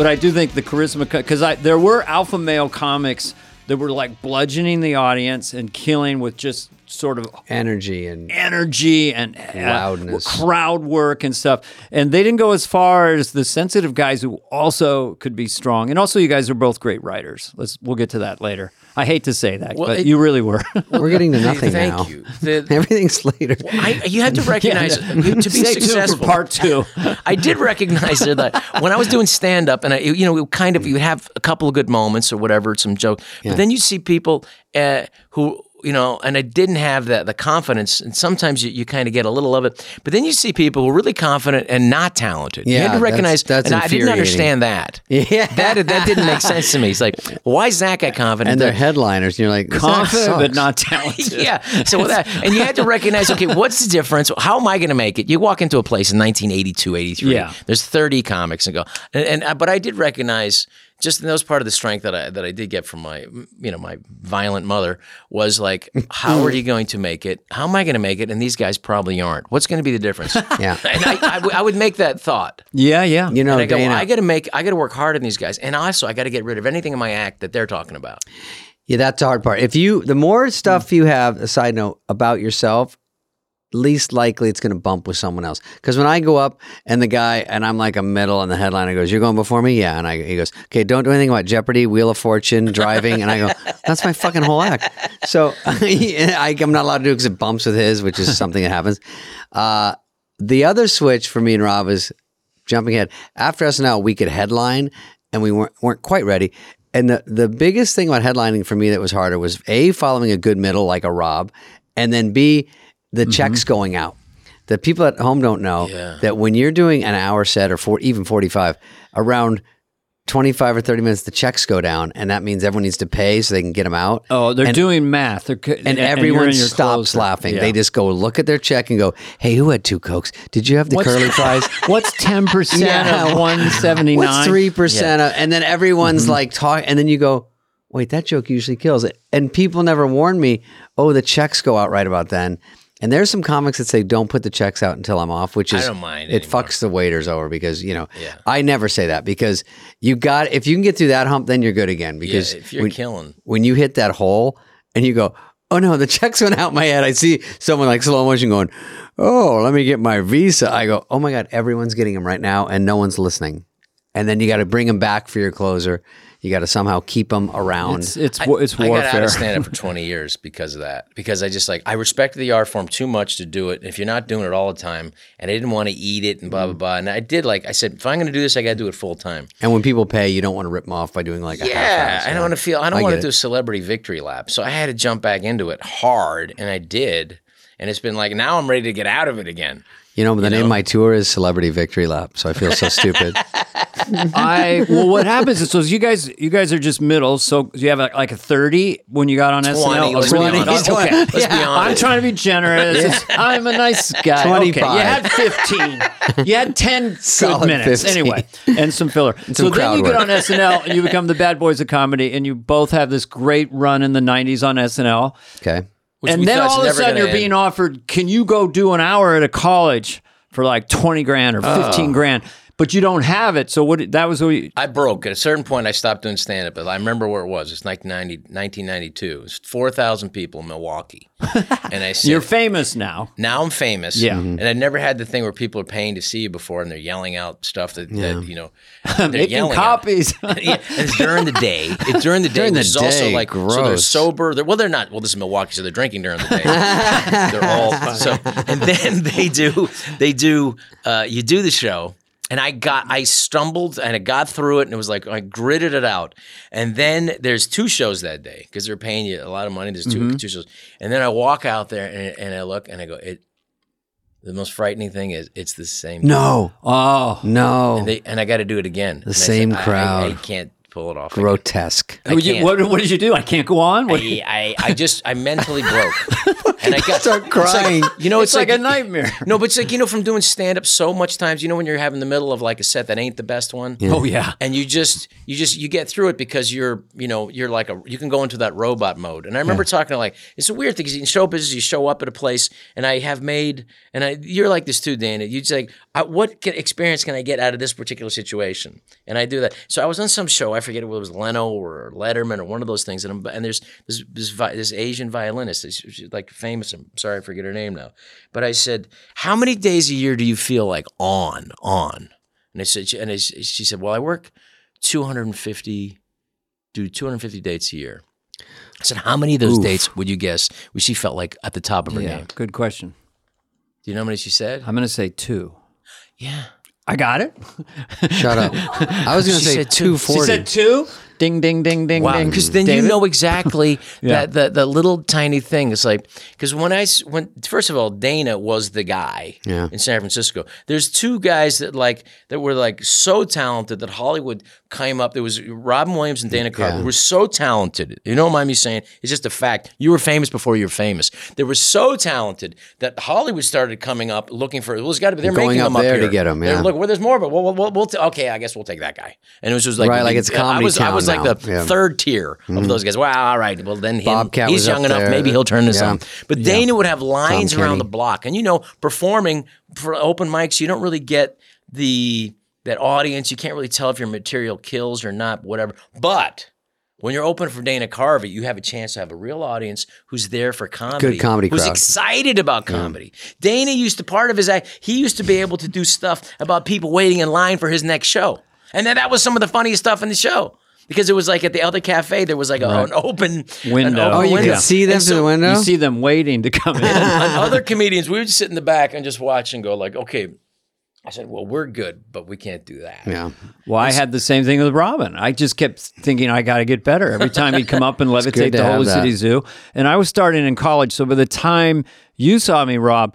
Speaker 1: But I do think the charisma because I there were alpha male comics that were like bludgeoning the audience and killing with just sort of
Speaker 2: Energy and
Speaker 1: energy and uh,
Speaker 2: Loudness.
Speaker 1: crowd work and stuff. And they didn't go as far as the sensitive guys who also could be strong. And also, you guys are both great writers. Let's we'll get to that later. I hate to say that,
Speaker 3: Well,
Speaker 1: but
Speaker 3: it-
Speaker 1: you really were.
Speaker 2: we're getting to nothing
Speaker 3: Thank
Speaker 2: now.
Speaker 3: you. The-
Speaker 2: Everything's later.
Speaker 3: I, you have to recognize you- to be
Speaker 1: Stay tuned for
Speaker 3: successful.
Speaker 1: part two.
Speaker 3: I did recognize there that when I was doing stand up, and I, you know, it kind of you have a couple of good moments or whatever, some joke, but then you see people uh, who. You know, and I didn't have that the confidence, and sometimes you, you kind of get a little of it. But then you see people who are really confident and not talented. you had to recognize,
Speaker 2: that's
Speaker 3: and I didn't understand that.
Speaker 2: Yeah.
Speaker 3: that that didn't make sense to me. It's like, why is that guy confident?
Speaker 2: And they're headliners, and you're like,
Speaker 1: Confident but not talented.
Speaker 3: yeah. So with that, and you had to recognize, okay, what's the difference? How am I going to make it? You walk into a place in 1982, 83.
Speaker 1: Yeah.
Speaker 3: There's 30 comics and go, and, and but I did recognize just that was part of the strength that I that I did get from my you know my violent mother was like, how are you going to make it? How am I going to make it? And these guys probably aren't. What's going to be the difference?
Speaker 2: Yeah.
Speaker 3: And I, I, w- I would make that thought.
Speaker 1: Yeah, yeah.
Speaker 2: You know,
Speaker 3: And I go,
Speaker 2: Dana,
Speaker 3: I got to make, I got to work hard on these guys, and also I got to get rid of anything in my act that they're talking about.
Speaker 2: Yeah, that's the hard part. If you, the more stuff you have, a side note about yourself, least likely it's going to bump with someone else. Because when I go up and the guy and I'm like a middle and the headliner goes, "You're going before me," yeah, and I he goes, "Okay, don't do anything about Jeopardy, Wheel of Fortune, driving," and I go, "That's my fucking whole act." So I, I'm not allowed to do it because it bumps with his, which is something that happens. Uh, the other switch for me and Rob is jumping ahead. After SNL, we could headline, and we weren't weren't quite ready. And the the biggest thing about headlining for me that was harder was a following a good middle like a Rob, and then b the checks going out. The people at home don't know
Speaker 3: Yeah.
Speaker 2: that when you're doing an hour set or four, even 45, around 25 or 30 minutes, the checks go down. And that means everyone needs to pay so they can get them out.
Speaker 1: Oh, they're
Speaker 2: And-
Speaker 1: doing math. They're,
Speaker 2: and
Speaker 1: you're
Speaker 2: everyone stops laughing.
Speaker 1: Yeah.
Speaker 2: They just go look at their check and go, "Hey, who had two cokes? Did you have the
Speaker 1: What's-
Speaker 2: curly fries?
Speaker 1: What's ten percent
Speaker 2: Yeah.
Speaker 1: of one seventy nine?
Speaker 2: What's three percent of?" And then everyone's
Speaker 1: Mm-hmm.
Speaker 2: like talk, and then you go, "Wait, that joke usually kills it." And people never warn me. Oh, the checks go out right about then. And there's some comics that say, "Don't put the checks out until I'm off," which
Speaker 3: I
Speaker 2: is
Speaker 3: don't mind
Speaker 2: It
Speaker 3: anymore.
Speaker 2: fucks the waiters over because you know.
Speaker 3: Yeah.
Speaker 2: I never say that because you got if you can get through that hump, then you're good again.
Speaker 3: Yeah,
Speaker 2: Because
Speaker 3: if you're
Speaker 2: when,
Speaker 3: killing,
Speaker 2: when you hit that hole and you go, oh no, the checks went out my head. I see someone like slow motion going, oh, let me get my visa. I go, oh my God, everyone's getting them right now and no one's listening. and then you got to bring them back for your closer. You got to somehow keep them around.
Speaker 1: It's it's wa- it's
Speaker 3: I got out
Speaker 1: warfare.
Speaker 3: of stand up for 20 years because of that. Because I just like, I respected the art form too much to do it. If you're not doing it all the time, and I didn't want to eat it and blah, blah, mm. blah. And I did like, I said, if I'm going to do this, I got to do it full time.
Speaker 2: and when people pay, you don't want to rip them off by doing like a
Speaker 3: Yeah,
Speaker 2: half-ass,
Speaker 3: I don't want to feel. I don't want to do a celebrity victory lap. So I had to jump back into it hard, and I did. And it's been like now I'm ready to get out of it again.
Speaker 2: You know, the name of my tour is Celebrity Victory Lap, so I feel so stupid.
Speaker 1: I well, what happens is so you guys you guys are just middle. So you have like, like a thirty when you got on
Speaker 3: 20,
Speaker 1: SNL.
Speaker 3: let's be
Speaker 1: Really?
Speaker 3: honest.
Speaker 1: Okay,
Speaker 3: Let's be
Speaker 1: I'm trying to be generous. It's- I'm a nice guy. Okay,
Speaker 2: 25.
Speaker 1: you had fifteen. You had ten good
Speaker 2: Solid
Speaker 1: minutes
Speaker 2: 15.
Speaker 1: anyway, and some filler. so
Speaker 2: some
Speaker 1: then
Speaker 2: crowd
Speaker 1: you get on SNL and you become the bad boys of comedy, and you both have this great run in the '90s on SNL.
Speaker 2: Okay.
Speaker 3: Which
Speaker 1: and then all of a sudden you're being offered, can you go do an hour at a college for like 20 grand or 15 grand? But you don't have it. So what that was what you,
Speaker 3: I broke. At a certain point, I stopped doing stand up, but I remember where it was. It's 1990, 1992. It's 4,000 people in Milwaukee. And I said,
Speaker 1: you're famous now.
Speaker 3: now I'm famous.
Speaker 1: Yeah.
Speaker 3: And I never had the thing where people are paying to see you before and they're yelling out stuff that, that you know, they're
Speaker 1: Making
Speaker 3: yelling
Speaker 1: copies.
Speaker 3: yeah, it's during the day. It's during the day.
Speaker 2: During the
Speaker 3: which is also
Speaker 2: day,
Speaker 3: like so they're sober. They're, well, they're not. Well, this is Milwaukee, so they're drinking during the day. they're all so. And then they do. They do. Uh, you do the show. And I got, I stumbled and I got through it and it was like, I gritted it out. And then there's two shows that day because they're paying you a lot of money. There's 2 mm-hmm. two shows. And then I walk out there and, and I look and I go, it, the most frightening thing is it's the same.
Speaker 2: No,
Speaker 1: oh.
Speaker 2: no.
Speaker 3: And, they, and I got to do it again. The
Speaker 2: same crowd.
Speaker 3: I, I can't pull it off. again.
Speaker 2: Grotesque.
Speaker 3: I
Speaker 1: What, you-
Speaker 3: can't.
Speaker 1: what, what did you do? I can't go on. What,
Speaker 3: I, I, I just I mentally broke, and I got
Speaker 2: Start
Speaker 3: it's like-
Speaker 2: crying.
Speaker 3: you know,
Speaker 1: it's,
Speaker 3: it's,
Speaker 1: like, a nightmare.
Speaker 3: No, but it's like you know from doing stand up so much times. You know when you're having the middle of like a set that ain't the best one.
Speaker 1: Oh yeah.
Speaker 3: And you just you just you get through it because you're you know you're like a you can go into that robot mode. And I remember talking to like it's a weird thing because in show business you show up at a place and I have made and I you're like this too, Dana. You just like I, what can, experience can I get out of this particular situation? And I do that. So I was on some show I forget if it was Leno or Letterman or one of those things. And I'm, and there's this this, this Asian violinist. She's like famous. I'm sorry I forget her name now. But I said, how many days a year do you feel like on on? And I said, and I, she said, well, I work 250, do 250 dates a year. I said, how many of those dates would you guess would she felt like at the top of her
Speaker 1: Yeah.
Speaker 3: game?
Speaker 1: Good question.
Speaker 3: Do you know how many she said?
Speaker 1: I'm going to say two.
Speaker 3: Yeah.
Speaker 1: I got it.
Speaker 2: Shut up. I was going to say
Speaker 3: two. She
Speaker 2: 240.
Speaker 1: She said two. Ding, ding, ding, ding,
Speaker 3: Wow,
Speaker 1: ding.
Speaker 3: because then you know exactly
Speaker 1: Yeah.
Speaker 3: that the, the little tiny thing. It's like because when I when first of all, Dana was the guy
Speaker 2: Yeah.
Speaker 3: in San Francisco. There's two guys that like that were like so talented that Hollywood came up. There was Robin Williams and Dana Carvey
Speaker 2: Yeah.
Speaker 3: were so talented. You don't mind me saying it's just a fact. You were famous before you were famous. They were so talented that Hollywood started coming up looking for. Well, it's got to be. They're
Speaker 2: Going
Speaker 3: making
Speaker 2: up
Speaker 3: them up
Speaker 2: there to
Speaker 3: here.
Speaker 2: get 'em,
Speaker 3: They're,
Speaker 2: yeah.
Speaker 3: Look, well, there's more, but we'll, we'll, we'll, we'll t- okay. I guess we'll take that guy. And it was just like
Speaker 2: Right, like it's
Speaker 3: I
Speaker 2: Comedy
Speaker 3: was I
Speaker 2: Town
Speaker 3: like the
Speaker 2: Yeah.
Speaker 3: third tier of mm-hmm. those guys. Well, all right. Well, then him, he's young enough.
Speaker 2: there.
Speaker 3: Maybe he'll turn this
Speaker 2: Yeah.
Speaker 3: on. But Dana would have lines around the block, and you know, performing for open mics, you don't really get the that audience. You can't really tell if your material kills or not, whatever. But when you're open for Dana Carvey, you have a chance to have a real audience who's there for comedy, Good
Speaker 2: comedy
Speaker 3: who's
Speaker 2: crowd.
Speaker 3: excited about comedy. Dana used to part of his act. He used to be able to do stuff about people waiting in line for his next show, and then that was some of the funniest stuff in the show. Because it was like at the other cafe, there was like a, an open an
Speaker 1: Window.
Speaker 3: open
Speaker 1: Oh, you could
Speaker 2: see them
Speaker 3: And
Speaker 2: through the window?
Speaker 1: You see them waiting to come in.
Speaker 3: and other comedians, we would just sit in the back and just watch and go like, okay. I said, well, we're good, but we can't do that.
Speaker 2: Yeah.
Speaker 1: Well, I had the same thing with Robin. I just kept thinking I got to get better every time he'd come up and levitate the Holy
Speaker 2: that.
Speaker 1: City Zoo. And I was starting in college, so by the time you saw me, Rob,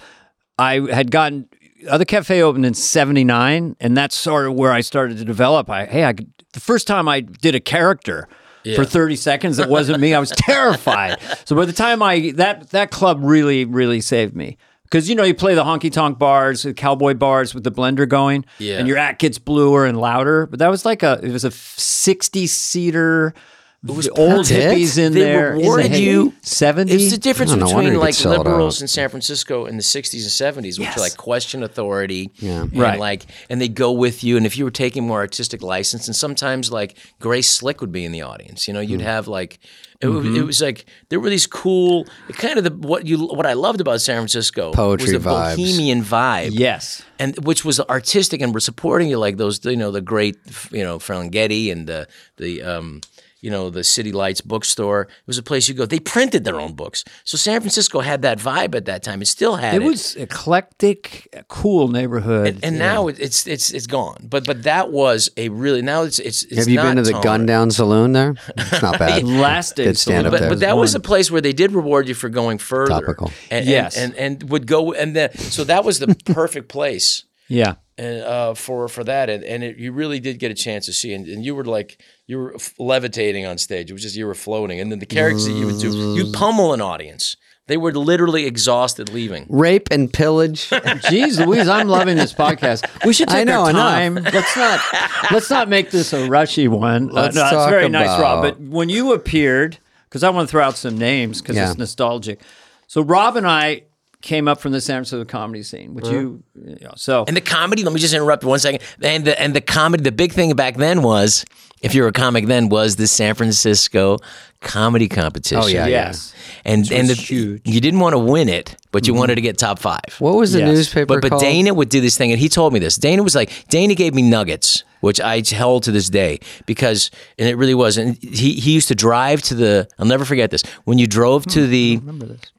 Speaker 1: I had gotten other cafe opened in '79, and that's sort of where I started to develop. I hey, I could, the first time I did a character. For 30 seconds, it wasn't me. I was terrified. So by the time I that that club really really saved me because you know you play the honky tonk bars, the cowboy bars with the blender going,
Speaker 3: Yeah.
Speaker 1: and your act gets bluer and louder. But that was like a it was a 60 seater the old
Speaker 2: it?
Speaker 1: hippies in
Speaker 3: They
Speaker 1: there. in the
Speaker 3: rewarded you-
Speaker 1: seventies.
Speaker 3: It's the difference
Speaker 2: no wonder
Speaker 3: between like liberals in San Francisco in the 60s and 70s, which
Speaker 1: Yes.
Speaker 3: are like question authority.
Speaker 2: Yeah.
Speaker 3: And
Speaker 1: Right.
Speaker 3: like, and they go with you. And if you were taking more artistic license, and sometimes like Grace Slick would be in the audience, you know, you'd have like, it,
Speaker 2: Mm-hmm.
Speaker 3: it was like there were these cool, kind of the what you what I loved about San Francisco
Speaker 2: Poetry
Speaker 3: was the
Speaker 2: vibes.
Speaker 3: bohemian vibe
Speaker 1: yes.
Speaker 3: and which was artistic and were supporting you like those you know the great you know Ferlinghetti and the the um you know the City Lights bookstore it was a place you go they printed their own books so San Francisco had that vibe at that time it still had
Speaker 1: It
Speaker 3: it,
Speaker 1: was eclectic, cool neighborhood.
Speaker 3: and now it, it's it's it's gone but but that was a really now it's it's, it's
Speaker 2: Have you been to the
Speaker 3: tolerant.
Speaker 2: Gun Down Saloon there? It's not bad.
Speaker 1: last day
Speaker 2: stand up
Speaker 3: but,
Speaker 2: there.
Speaker 3: but that was a place where they did reward you for going further.
Speaker 2: Topical.
Speaker 3: And,
Speaker 1: Yes.
Speaker 3: and, and and would go and then so that was the perfect place
Speaker 1: yeah.
Speaker 3: And uh, for for that, and and it, you really did get a chance to see, and, and you were like you were f- levitating on stage. It was just you were floating, and then the characters that you would do, you pummel an audience. They were literally exhausted leaving.
Speaker 2: Rape and pillage.
Speaker 1: Jeez Louise, I'm loving this podcast. We should take
Speaker 2: I know,
Speaker 1: our
Speaker 2: enough.
Speaker 1: time. Let's not let's not make this a rushy one. Uh,
Speaker 2: Let's
Speaker 1: no, it's
Speaker 2: talk
Speaker 1: very nice, Rob. But when you appeared, because I want to throw out some names because
Speaker 2: Yeah.
Speaker 1: it's nostalgic. So Rob and I came up from the San Francisco comedy scene, which mm-hmm. you, you know, so
Speaker 3: And the comedy, let me just interrupt one second. And the and the comedy, the big thing back then was, if you're a comic then, was the San Francisco comedy competition.
Speaker 2: Oh, yeah,
Speaker 1: yes.
Speaker 3: And and the,
Speaker 1: huge.
Speaker 3: you didn't want to win it, but you wanted to get top five.
Speaker 2: What was the
Speaker 1: Yes.
Speaker 2: newspaper
Speaker 3: But but
Speaker 2: called?
Speaker 3: Dana would do this thing, and he told me this. Dana was like, Dana gave me nuggets, which I held to this day because, and it really was. And he he used to drive to the. I'll never forget this. When you drove to the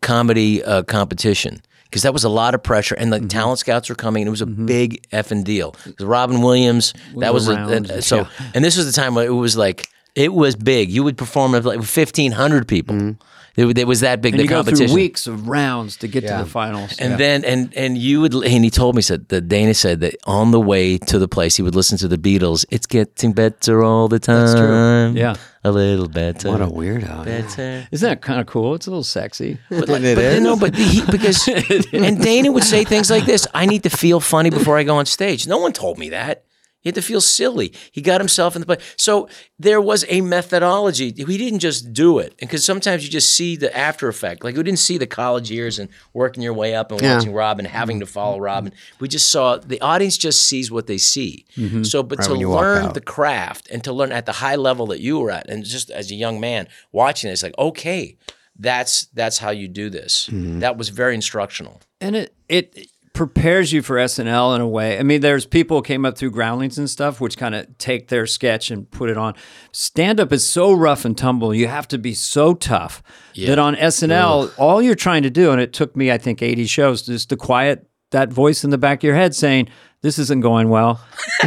Speaker 3: comedy uh, competition. Because that was a lot of pressure, and the
Speaker 1: Mm-hmm.
Speaker 3: talent scouts were coming, and it was a big effing deal. 'Cause Robin Williams, that was a, a- so,
Speaker 1: yeah.
Speaker 3: and this was the time where it was like it was big. You would perform with like fifteen hundred people. It, it was that big.
Speaker 1: and
Speaker 3: the
Speaker 1: you go
Speaker 3: competition.
Speaker 1: through weeks of rounds to get
Speaker 2: Yeah.
Speaker 1: to the finals.
Speaker 3: And
Speaker 1: Yeah.
Speaker 3: then and and you would and he told me said that Dana said that on the way to the place he would listen to the Beatles. It's getting better all the time.
Speaker 1: That's true. Yeah.
Speaker 3: A little better.
Speaker 2: What a weirdo.
Speaker 3: better.
Speaker 1: Isn't that kind of cool? It's a little sexy.
Speaker 3: But, like,
Speaker 2: It
Speaker 3: but
Speaker 2: is.
Speaker 3: no, but he, because and Dana would say things like this: "I need to feel funny before I go on stage." No one told me that. He had to feel silly. He got himself in the place. So there was a methodology. He didn't just do it, And because sometimes you just see the after effect. Like we didn't see the college years and working your way up and
Speaker 2: Yeah.
Speaker 3: watching Robin, having to follow Robin. We just saw the audience just sees what they see. So, but to
Speaker 2: when you walk
Speaker 3: learn the craft and to learn at the high level that you were at, and just as a young man watching it, it's like okay, that's that's how you do this.
Speaker 2: Mm-hmm.
Speaker 3: That was very instructional.
Speaker 1: and it it prepares you for SNL in a way. I mean, there's people came up through Groundlings and stuff, which kind of take their sketch and put it on. Stand up is so rough and tumble. You have to be so tough that on SNL, all you're trying to do, and it took me, I think, 80 shows, just to quiet that voice in the back of your head saying, "This isn't going well."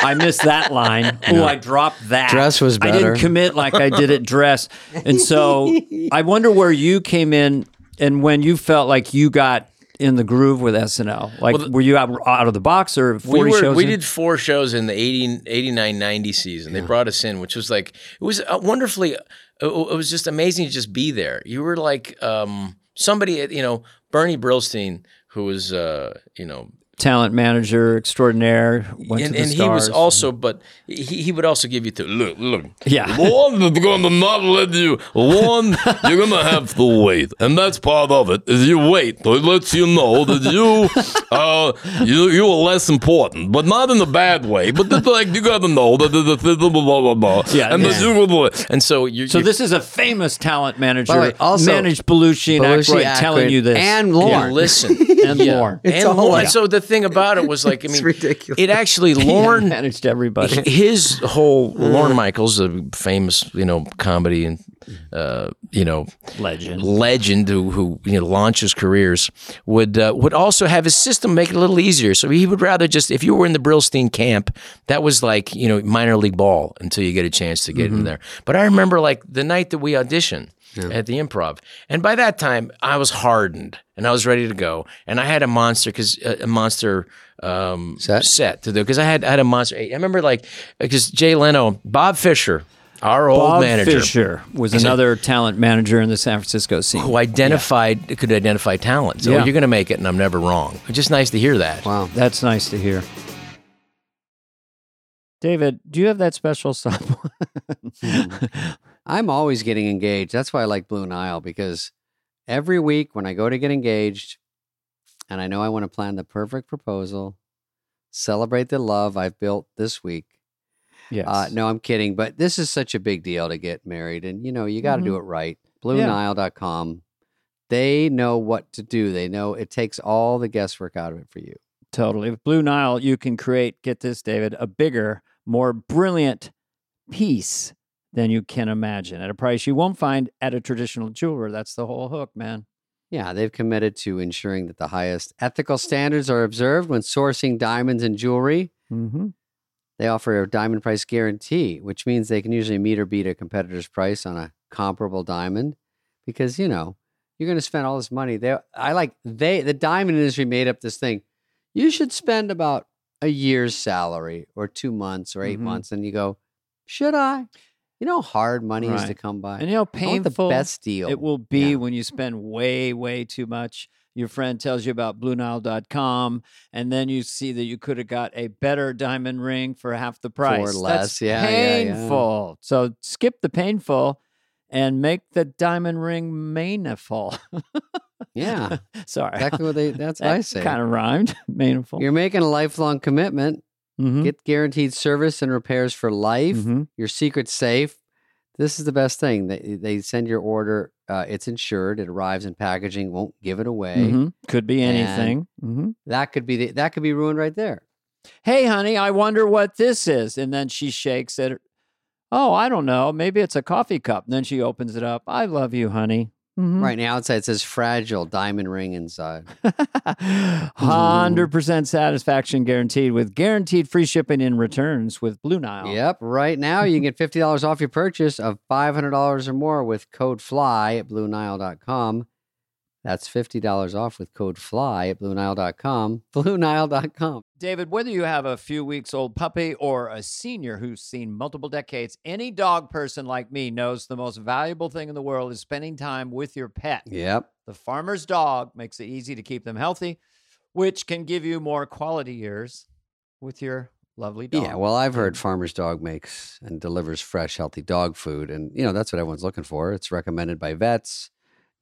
Speaker 1: I missed that line. Oh, I dropped that.
Speaker 2: Dress was
Speaker 1: I didn't commit like I did at dress. And so I wonder where you came in and when you felt like you got in the groove with SNL. Like, were you out, out of the box or 40
Speaker 3: we were,
Speaker 1: shows?
Speaker 3: we
Speaker 1: in?
Speaker 3: did four shows in the 80, 89 90 season they brought us in which was like it was uh, wonderfully it, it was just amazing to just be there you were like um, somebody you know bernie brillstein who was uh, you know
Speaker 1: talent manager extraordinaire. Went
Speaker 3: and,
Speaker 1: to the
Speaker 3: and he was also but he, he would also give you to look look
Speaker 1: Yeah.
Speaker 5: One is gonna not let you. One, you're gonna have to wait, and that's part of it. Is you wait, so it lets you know that you, uh, you you are less important, but not in a bad way. But it's like you gotta know that the the blah blah blah blah.
Speaker 1: Yeah,
Speaker 5: and
Speaker 1: yeah.
Speaker 5: that you will.
Speaker 3: and so you
Speaker 1: So
Speaker 3: you-
Speaker 1: this is a famous talent manager.
Speaker 2: By the way, also,
Speaker 1: managed Belushi and
Speaker 2: Belushi,
Speaker 1: Aykroyd telling you this.
Speaker 2: and
Speaker 3: Yeah, listen
Speaker 1: And
Speaker 3: Yeah.
Speaker 1: Lorne.
Speaker 2: It's
Speaker 3: and
Speaker 2: all
Speaker 3: Lorne.
Speaker 2: like-
Speaker 3: And so the thing about it was like I mean,
Speaker 2: ridiculous.
Speaker 3: It actually
Speaker 1: Yeah,
Speaker 3: Lorne
Speaker 1: managed everybody.
Speaker 3: his whole Lorne Michaels, a famous you know comedy and uh, you know
Speaker 1: Legend.
Speaker 3: legend who, who you know launches careers would uh, would also have his system make it a little easier. So he would rather just if you were in the Brillstein camp, that was like you know minor league ball until you get a chance to get in there. But I remember like the night that we auditioned. At the improv, and by that time I was hardened and I was ready to go, and I had a monster because a monster um,
Speaker 2: Set?
Speaker 3: set to do because I had I had a monster. I remember like because Jay Leno, Bob Fisher, our old
Speaker 1: Bob
Speaker 3: manager,
Speaker 1: Fisher was another talent manager in the San Francisco scene.
Speaker 3: who identified could identify talent. So
Speaker 1: Yeah.
Speaker 3: you're going to make it, and I'm never wrong. It's just nice to hear that.
Speaker 2: Wow.
Speaker 1: That's nice to hear. David, do you have that special song?
Speaker 2: I'm always getting engaged. That's why I like Blue Nile because every week when I go to get engaged and I know I want to plan the perfect proposal, celebrate the love I've built this week.
Speaker 1: Yes.
Speaker 2: Uh, no, I'm kidding, but this is such a big deal to get married and you know, you got to do it right. BlueNile.com. They know what to do. They know it takes all the guesswork out of it for you.
Speaker 1: Totally. With Blue Nile, you can create, get this, David, a bigger, more brilliant piece than you can imagine at a price you won't find at a traditional jeweler. That's the whole hook, man.
Speaker 2: Yeah, they've committed to ensuring that the highest ethical standards are observed when sourcing diamonds and jewelry.
Speaker 1: Mm-hmm.
Speaker 2: They offer a diamond price guarantee, which means they can usually meet or beat a competitor's price on a comparable diamond because, you know, you're going to spend all this money. They I like they the diamond industry made up this thing. You should spend about a year's salary or 2 months or 8
Speaker 1: Mhm.
Speaker 2: months and you go, "Should I?" You know how hard money is to come by.
Speaker 1: And you know, painful
Speaker 2: the best deal.
Speaker 1: it will be
Speaker 2: Yeah.
Speaker 1: when you spend way, way too much. Your friend tells you about BlueNile.com, and then you see that you could have got a better diamond ring for half the price.
Speaker 2: Or less.
Speaker 1: That's
Speaker 2: Yeah, yeah, yeah.
Speaker 1: painful. So skip the painful and make the diamond ring mainful.
Speaker 2: Yeah,
Speaker 1: Sorry.
Speaker 2: exactly what they that's what I say.
Speaker 1: Kind of rhymed. Mainful.
Speaker 2: You're making a lifelong commitment.
Speaker 1: Mhm.
Speaker 2: Get guaranteed service and repairs for life.
Speaker 1: Mhm.
Speaker 2: Your secret's safe. This is the best thing. They they send your order. Uh, it's insured. It arrives in packaging. Won't give it away.
Speaker 1: Mhm. Could be anything. Mhm.
Speaker 2: That could be the, that could be ruined right there.
Speaker 1: Hey, honey, I wonder what this is. And then she shakes it. Oh, I don't know. Maybe it's a coffee cup. And then she opens it up. I love you, honey. Mhm.
Speaker 2: Right now, outside it says fragile diamond ring inside.
Speaker 1: 100% satisfaction guaranteed with guaranteed free shipping and returns with Blue Nile.
Speaker 2: Yep. Right now, you can get fifty dollars off your purchase of five hundred dollars or more with code FLY at BlueNile.com. That's fifty dollars off with code FLY at BlueNile.com. BlueNile.com.
Speaker 1: David, whether you have a few weeks old puppy or a senior who's seen multiple decades, any dog person like me knows the most valuable thing in the world is spending time with your pet.
Speaker 2: Yep.
Speaker 1: The farmer's dog makes it easy to keep them healthy, which can give you more quality years with your lovely dog.
Speaker 2: Yeah, well, I've heard Farmer's Dog makes and delivers fresh, healthy dog food, and you know that's what everyone's looking for. It's recommended by vets,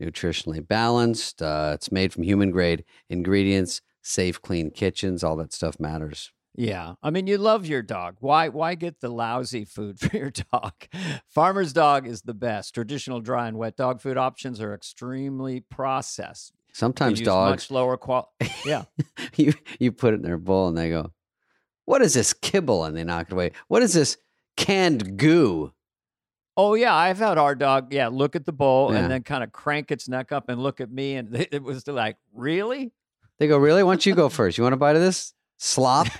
Speaker 2: nutritionally balanced. Uh, it's made from human grade ingredients, safe, clean kitchens. All that stuff matters.
Speaker 1: Yeah. I mean, you love your dog. Why why get the lousy food for your dog? Farmer's dog is the best. Traditional dry and wet dog food options are extremely processed.
Speaker 2: Sometimes dogs,
Speaker 1: much lower quality. Yeah.
Speaker 2: you you put it in their bowl and they go, "What is this kibble?" and they knock it away. What is this canned goo?
Speaker 1: Oh yeah, I've had our dog. Yeah, look at the bowl
Speaker 2: Yeah.
Speaker 1: and then kind of crank its neck up and look at me, and it was like, really?
Speaker 2: They go, "Really? Why don't you go first? You want a bite of this slop?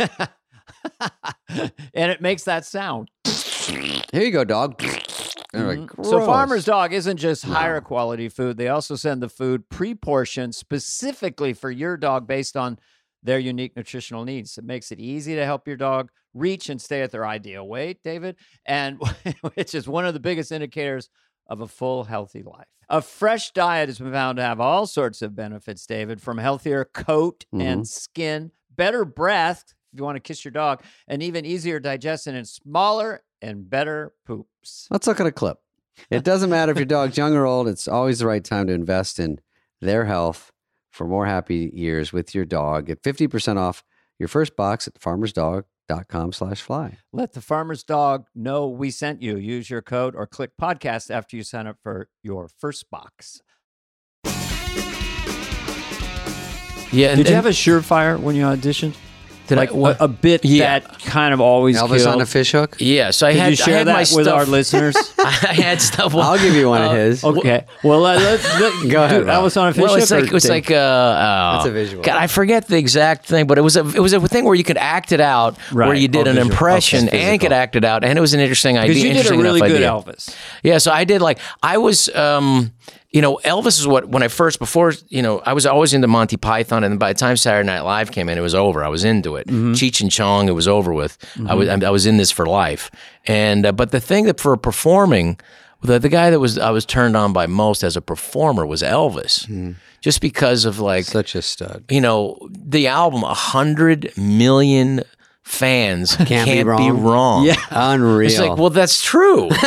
Speaker 1: and it makes that sound.
Speaker 2: Here you go, dog." Like,
Speaker 1: Mhm. So Farmer's Dog isn't just higher quality food. They also send the food pre-portioned specifically for your dog based on their unique nutritional needs. It makes it easy to help your dog reach and stay at their ideal weight, David, and which is one of the biggest indicators of a full healthy life. A fresh diet has been found to have all sorts of benefits, David, from healthier coat and mm-hmm. skin, better breath if you want to kiss your dog, and even easier digestion and smaller and better poops.
Speaker 2: Let's look at a clip. It doesn't matter if your dog's young or old, it's always the right time to invest in their health for more happy years with your dog. Get 50% off your first box at farmersdog.com slash fly.
Speaker 1: Let the farmer's dog know we sent you. Use your code or click podcast after you sign up for your first box.
Speaker 3: Yeah. And,
Speaker 1: Did you
Speaker 3: and
Speaker 1: have a surefire when you auditioned?
Speaker 3: Did
Speaker 1: like
Speaker 3: I, what,
Speaker 1: a, a bit
Speaker 3: Yeah.
Speaker 1: that kind of always
Speaker 2: Elvis
Speaker 1: killed?
Speaker 2: on a fish hook?
Speaker 3: yeah. So I
Speaker 1: Did
Speaker 3: had
Speaker 1: you share
Speaker 3: I had my
Speaker 1: that with our listeners?
Speaker 3: I had stuff. well,
Speaker 2: I'll give you one
Speaker 3: uh,
Speaker 2: of his.
Speaker 1: okay. Well, uh, let's let,
Speaker 2: Go ahead,
Speaker 1: do
Speaker 2: Rob.
Speaker 1: Elvis on a fish
Speaker 3: Well, it's
Speaker 1: hook
Speaker 3: like it was
Speaker 1: Dave?
Speaker 3: like uh, uh,
Speaker 2: That's a visual.
Speaker 3: God, I forget the exact thing, but it was a it was a thing where you could act it out, where you did
Speaker 1: Oh,
Speaker 3: an
Speaker 1: visual.
Speaker 3: impression
Speaker 2: Okay.
Speaker 3: and could act it out, and it was an interesting idea.
Speaker 1: because you did a really good
Speaker 3: idea.
Speaker 1: Elvis.
Speaker 3: Yeah, so I did like I was um you know, Elvis is what when I first before, you know, I was always into Monty Python and by the time Saturday Night Live came in, it was over. I was into it. Mm-hmm. Cheech and Chong, it was over with. I was mm-hmm. I was in this for life. And uh, but the thing that for performing the, the guy that was I was turned on by most as a performer was Elvis. Mm-hmm. Just because of like
Speaker 2: Such a stud.
Speaker 3: you know, the album, a hundred million fans can't,
Speaker 2: be
Speaker 3: be,
Speaker 2: wrong.
Speaker 3: wrong.
Speaker 1: Yeah.
Speaker 2: Unreal.
Speaker 3: It's like, well, that's true.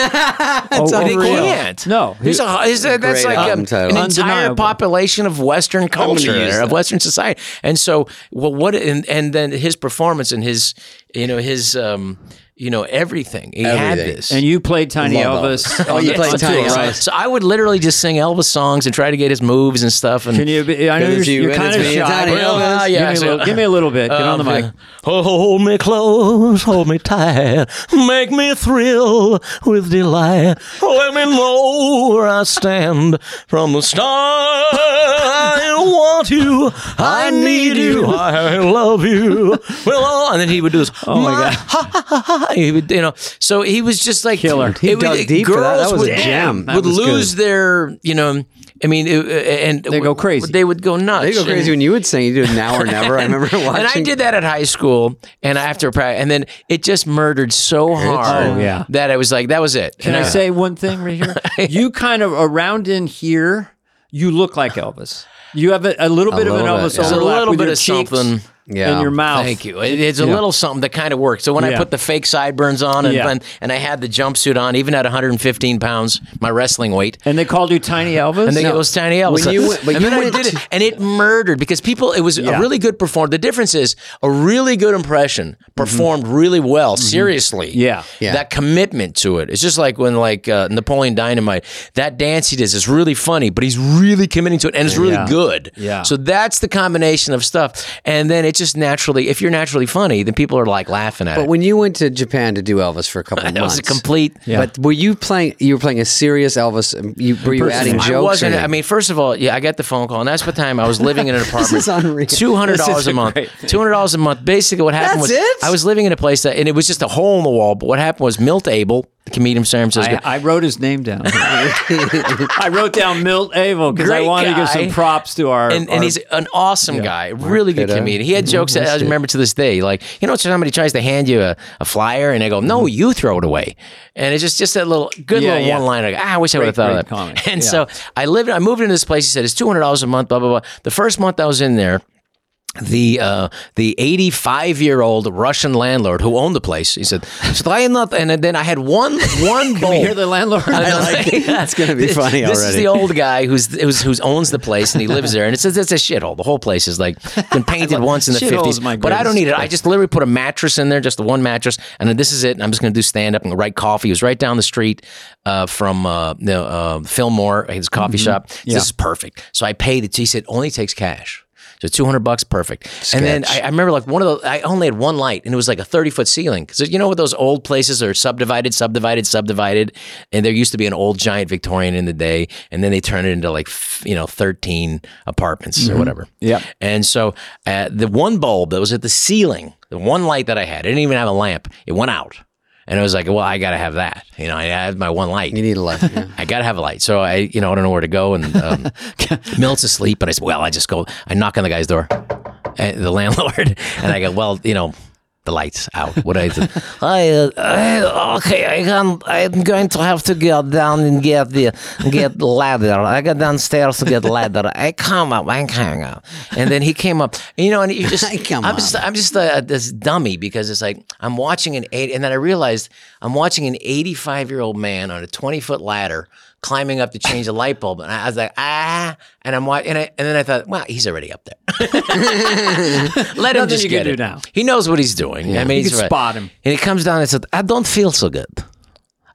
Speaker 2: It's oh,
Speaker 3: And it
Speaker 2: unreal.
Speaker 3: can't.
Speaker 1: No.
Speaker 3: There's a, is that, that's like a,
Speaker 2: album title.
Speaker 3: an entire population of Western culture,
Speaker 2: use
Speaker 3: of. Western society. And so, well, what? And, and then his performance and his, you know, his, um, you know, everything. He had this.
Speaker 1: And you played Tiny
Speaker 2: Love
Speaker 1: Elvis.
Speaker 2: Elvis. Oh, you played Tiny Elvis.
Speaker 1: right?
Speaker 3: so I would literally just sing Elvis songs and try to get his moves and stuff. And
Speaker 1: Can you? Be, I know you're,
Speaker 2: you,
Speaker 1: you're kind of
Speaker 2: me,
Speaker 1: shy.
Speaker 2: Tiny
Speaker 1: Well,
Speaker 3: Elvis.
Speaker 1: uh,
Speaker 3: Yeah,
Speaker 1: give, me
Speaker 3: so-
Speaker 1: little, give me a little bit. Get on the mic.
Speaker 3: Hold me close, hold me tight, make me thrill with delight. Let me know where I stand from the start. I want you, I need you, I love you. Well, and then he would do this. Oh
Speaker 1: my God.
Speaker 3: Ha, ha, ha, ha. He would, you know. So he was just like
Speaker 1: Killer.
Speaker 2: He
Speaker 3: it would-
Speaker 2: dug deep for that. That
Speaker 3: girls
Speaker 2: was a gem.
Speaker 1: That
Speaker 3: Would
Speaker 1: was good.
Speaker 3: lose their, you know. I mean, it- uh, and
Speaker 1: They go crazy.
Speaker 3: They would go nuts.
Speaker 2: They go
Speaker 3: And-
Speaker 2: crazy when you would sing. You do now or never. I remember watching.
Speaker 3: and I did that at high school, and after practice, and then it just murdered so hard
Speaker 1: Oh, yeah.
Speaker 3: that I was like, that was it.
Speaker 1: Can I say one thing right here? you kind of around in here, you look like Elvis. You have a, a little bit of an
Speaker 2: little
Speaker 1: Elvis
Speaker 2: bit, yeah.
Speaker 3: There's a little
Speaker 1: with
Speaker 3: bit
Speaker 1: your
Speaker 3: of
Speaker 1: cheeks
Speaker 3: something.
Speaker 2: Yeah.
Speaker 1: in your mouth.
Speaker 3: Thank you. It- It's a
Speaker 1: Yeah.
Speaker 3: little something that kind of works. So when I put the fake sideburns on and,
Speaker 1: Yeah.
Speaker 3: and and I had the jumpsuit on, even at 115 pounds, my wrestling weight.
Speaker 1: And they called you Tiny Elvis.
Speaker 3: And they it was tiny Elvis.
Speaker 2: When you went- but
Speaker 3: and
Speaker 2: you
Speaker 3: then I did it, and it murdered because people. It was
Speaker 1: Yeah.
Speaker 3: a really good perform. The difference is a really good impression performed really well, seriously.
Speaker 1: Yeah.
Speaker 2: Yeah.
Speaker 3: That commitment to it. It's just like when like uh, Napoleon Dynamite. That dance he does is really funny, but he's really committing to it, and it's really
Speaker 1: Yeah.
Speaker 3: good.
Speaker 1: Yeah.
Speaker 3: So that's the combination of stuff, and then it just naturally. If you're naturally funny, then people are like laughing at
Speaker 2: But
Speaker 3: it.
Speaker 2: But when you went to Japan to do Elvis for a couple of
Speaker 3: That
Speaker 2: months,
Speaker 3: was a complete.
Speaker 2: But were you playing? You were playing a serious Elvis. um, You were you adding jokes?
Speaker 3: I wasn't.
Speaker 2: or-
Speaker 3: I mean, first of all, yeah, I got the phone call, and that's the time I was living in an apartment.
Speaker 2: is unreal.
Speaker 3: Two hundred dollars
Speaker 1: This is
Speaker 3: a
Speaker 1: a
Speaker 3: month. Two hundred dollars a month. Basically, what happened
Speaker 2: That's
Speaker 3: was
Speaker 2: it?
Speaker 3: I was living in a place that, and it was just a hole in the wall. But what happened was Milt Abel, the comedian from San Francisco.
Speaker 1: I, I wrote his name down. I wrote down Milt Abel because I
Speaker 3: Great
Speaker 1: wanted to give
Speaker 3: guy.
Speaker 1: some props to our.
Speaker 3: and, and
Speaker 1: our-
Speaker 3: he's an awesome guy, really good
Speaker 2: Pitta.
Speaker 3: comedian. He had jokes that I remember to this day. Like, you know, somebody tries to hand you a, a flyer and they go, no, you throw it away. And it's just, just that little, good
Speaker 1: Mm-hmm. Yeah,
Speaker 3: little
Speaker 1: yeah.
Speaker 3: one liner. Ah, I wish I would have
Speaker 1: Great,
Speaker 3: thought
Speaker 1: great
Speaker 3: of that.
Speaker 1: comment.
Speaker 3: And
Speaker 1: Yeah.
Speaker 3: so I lived, I moved into this place. He said, it's $200 a month, blah, blah, blah. The first month I was in there, the uh, the 85 year old Russian landlord who owned the place. He said, "Should I not?" And then I had one one bowl.
Speaker 1: we hear the landlord.
Speaker 3: I like it.
Speaker 2: It's gonna be funny
Speaker 3: This is the old guy who's who's who's owns the place and he lives there, and it's it's a shithole. The whole place is like been painted once in the
Speaker 1: Shithole is
Speaker 3: fifties.
Speaker 1: my
Speaker 3: But I don't need it. I just literally put a mattress in there, just the one mattress, and then this is it. And I'm just gonna do stand up and write coffee. It was right down the street uh, from uh, uh, Fillmore, his coffee shop. So This is perfect. So I paid it. He said only takes cash. So 200 bucks, perfect. And then I, I remember like one of the, I only had one light and it was like a 30 foot ceiling. Cause you know what those old places are subdivided, subdivided, subdivided. And there used to be an old giant Victorian in the day. And then they turn it into like, f- you know, 13 apartments or whatever.
Speaker 1: Yeah.
Speaker 3: And so uh, the one bulb that was at the ceiling, the one light that I had, I didn't even have a lamp. It went out. And I was like, well, I got to have that. You know, I have my one light.
Speaker 2: You need a light. Yeah.
Speaker 3: I gotta have a light. So I, you know, I don't know where to go. And um, Milt's asleep, but I said, well, I just go. I knock on the guy's door, the landlord, and I go, well, you know, the lights out. What I do? I, uh, I okay, I can. I'm going to have to get down and get the get ladder. I got downstairs to get the ladder. I come up. I'm coming up. And then he came up. You know, and you just,
Speaker 2: I come
Speaker 3: I'm just, I'm just uh, this dummy because it's like I'm watching an eight, and then I realized I'm watching an 85 year old man on a 20 foot ladder climbing up to change a light bulb, and I was like, ah, and I'm watching, and, and then I thought, well, he's already up there. Let him just
Speaker 1: you
Speaker 3: get it.
Speaker 1: now.
Speaker 3: He knows what he's doing. I mean,
Speaker 1: You
Speaker 3: he's
Speaker 1: can
Speaker 3: right.
Speaker 1: spot him.
Speaker 3: And he comes down and said, I don't feel so good.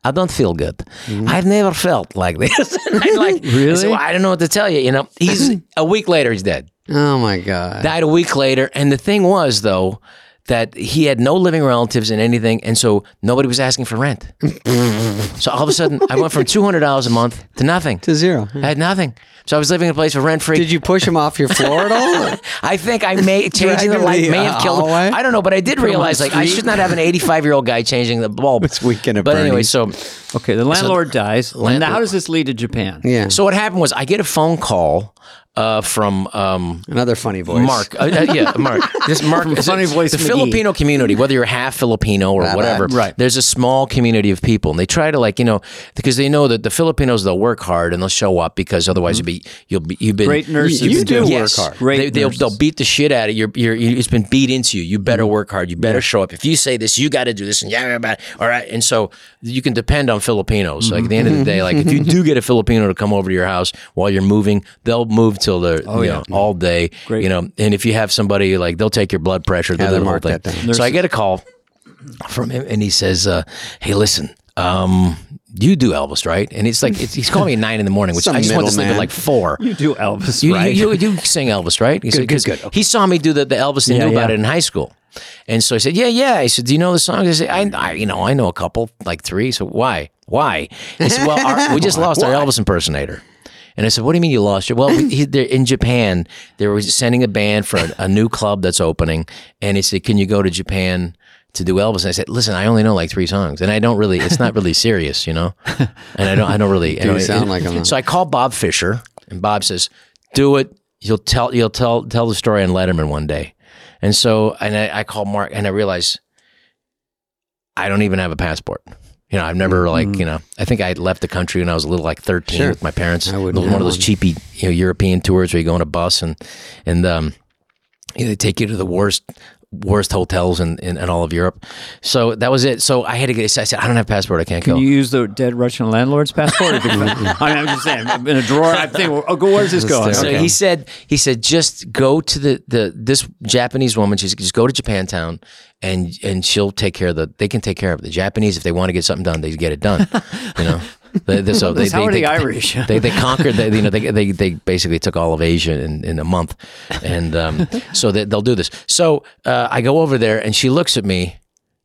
Speaker 3: I don't feel good.
Speaker 1: Mm-hmm.
Speaker 3: I've never felt like this. Like, I,
Speaker 1: Really?
Speaker 3: said, well, I don't know what to tell you. You know, he's a week later, he's dead.
Speaker 2: Oh my god.
Speaker 3: Died a week later. And the thing was, though, that he had no living relatives and anything. And so nobody was asking for rent. so all of a sudden, I went from $200 a month to nothing.
Speaker 2: to zero.
Speaker 3: I had nothing. So I was living in a place for rent free.
Speaker 2: Did you push him off your floor at all?
Speaker 3: I think I may changing the light may have killed.
Speaker 2: hallway?
Speaker 3: I don't know, but I did realize like I should not have an 85 year old guy changing the bulb.
Speaker 2: It's weekend at
Speaker 3: But anyway,
Speaker 2: Bernie's.
Speaker 3: so
Speaker 1: Okay, the landlord dies.
Speaker 3: Land-
Speaker 1: now, how does this lead to Japan?
Speaker 2: yeah.
Speaker 3: so what happened was I get a phone call uh, from um,
Speaker 2: Another funny voice.
Speaker 3: Mark. Uh, uh, yeah, Mark. This Mark.
Speaker 1: Funny Voice
Speaker 3: The
Speaker 1: McGee.
Speaker 3: Filipino community, whether you're half Filipino or
Speaker 2: Right,
Speaker 3: whatever,
Speaker 1: right.
Speaker 3: there's a small community of people, and they try to like you know because they know that the Filipinos they'll work hard and they'll show up because otherwise you'll be you'll be you've been
Speaker 1: Great nurses
Speaker 3: you've
Speaker 1: do
Speaker 3: been-
Speaker 1: work
Speaker 3: yes.
Speaker 1: hard. Great
Speaker 3: They, they'll,
Speaker 1: nurses.
Speaker 3: they'll beat the shit out of you. You're, you're, it's been beat into you. You better work hard. You better show up. If you say this, you got to do this, and yeah, yeah, yeah. all right. And so you can depend on Filipinos. Like at the end of the day, like if you do get a Filipino to come over to your house while you're moving, they'll move till the you know all day.
Speaker 1: Great.
Speaker 3: You know, and if you have somebody like they'll take your blood pressure. They'll
Speaker 2: Yeah,
Speaker 3: do the
Speaker 2: they'll
Speaker 3: whole
Speaker 2: mark
Speaker 3: thing.
Speaker 2: that down.
Speaker 3: So I get a call from him, and he says, uh, "Hey, listen." Um, you do Elvis, right? And it's like it's, he's calling me at nine in the morning, which
Speaker 2: Some
Speaker 3: I just want to sleep at like four.
Speaker 1: You do Elvis,
Speaker 3: You,
Speaker 1: right?
Speaker 3: you, you, you sing Elvis, right? He said,
Speaker 2: good,
Speaker 3: 'cause
Speaker 2: good.
Speaker 3: He saw me do the, the Elvis and
Speaker 1: Yeah,
Speaker 3: knew about
Speaker 1: yeah.
Speaker 3: it in high school. And so I said, yeah, yeah. I said, do you know the song? I said, I, I you know, I know a couple, like three. So why? Why? He said, well, our, we just lost our Elvis impersonator. And I said, what do you mean you lost your? Well, he, they're in Japan. They were sending a band for a, a new club that's opening. And he said, can you go to Japan to do Elvis? And I said, listen, I only know like three songs. And I don't really, it's not really serious, you know? And I don't, I don't really.
Speaker 2: Do sound like him.
Speaker 3: So I called Bob Fisher, and Bob says, "Do it. You'll tell. You'll tell tell the story on Letterman one day." And so, and I, I called Mark, and I realized I don't even have a passport. You know, I've never like you know. I think I left the country when I was a little like thirteen
Speaker 2: Sure.
Speaker 3: with my parents.
Speaker 2: I
Speaker 3: was one of those cheapy you know European tours where you go on a bus and and um, you know, they take you to the worst worst hotels in, in, in all of Europe. So that was it. So I had to get. I said, I don't have a passport. I can't
Speaker 1: Can
Speaker 3: go.
Speaker 1: you use the dead Russian landlord's passport? I mean, I'm just saying, in a drawer, I think, oh, go, where's this going?
Speaker 3: So
Speaker 1: Okay.
Speaker 3: he said, he said, just go to the, the this Japanese woman. She's just go to Japantown, and and she'll take care of the. They can take care of it. The Japanese, if they want to get something done, they get it done. You know. They, they, so they,
Speaker 1: How
Speaker 3: they,
Speaker 1: are the Irish?
Speaker 3: They, they conquered. They, you know, they, they they basically took all of Asia in, in a month, and um, so they, they'll do this. So uh, I go over there, and she looks at me,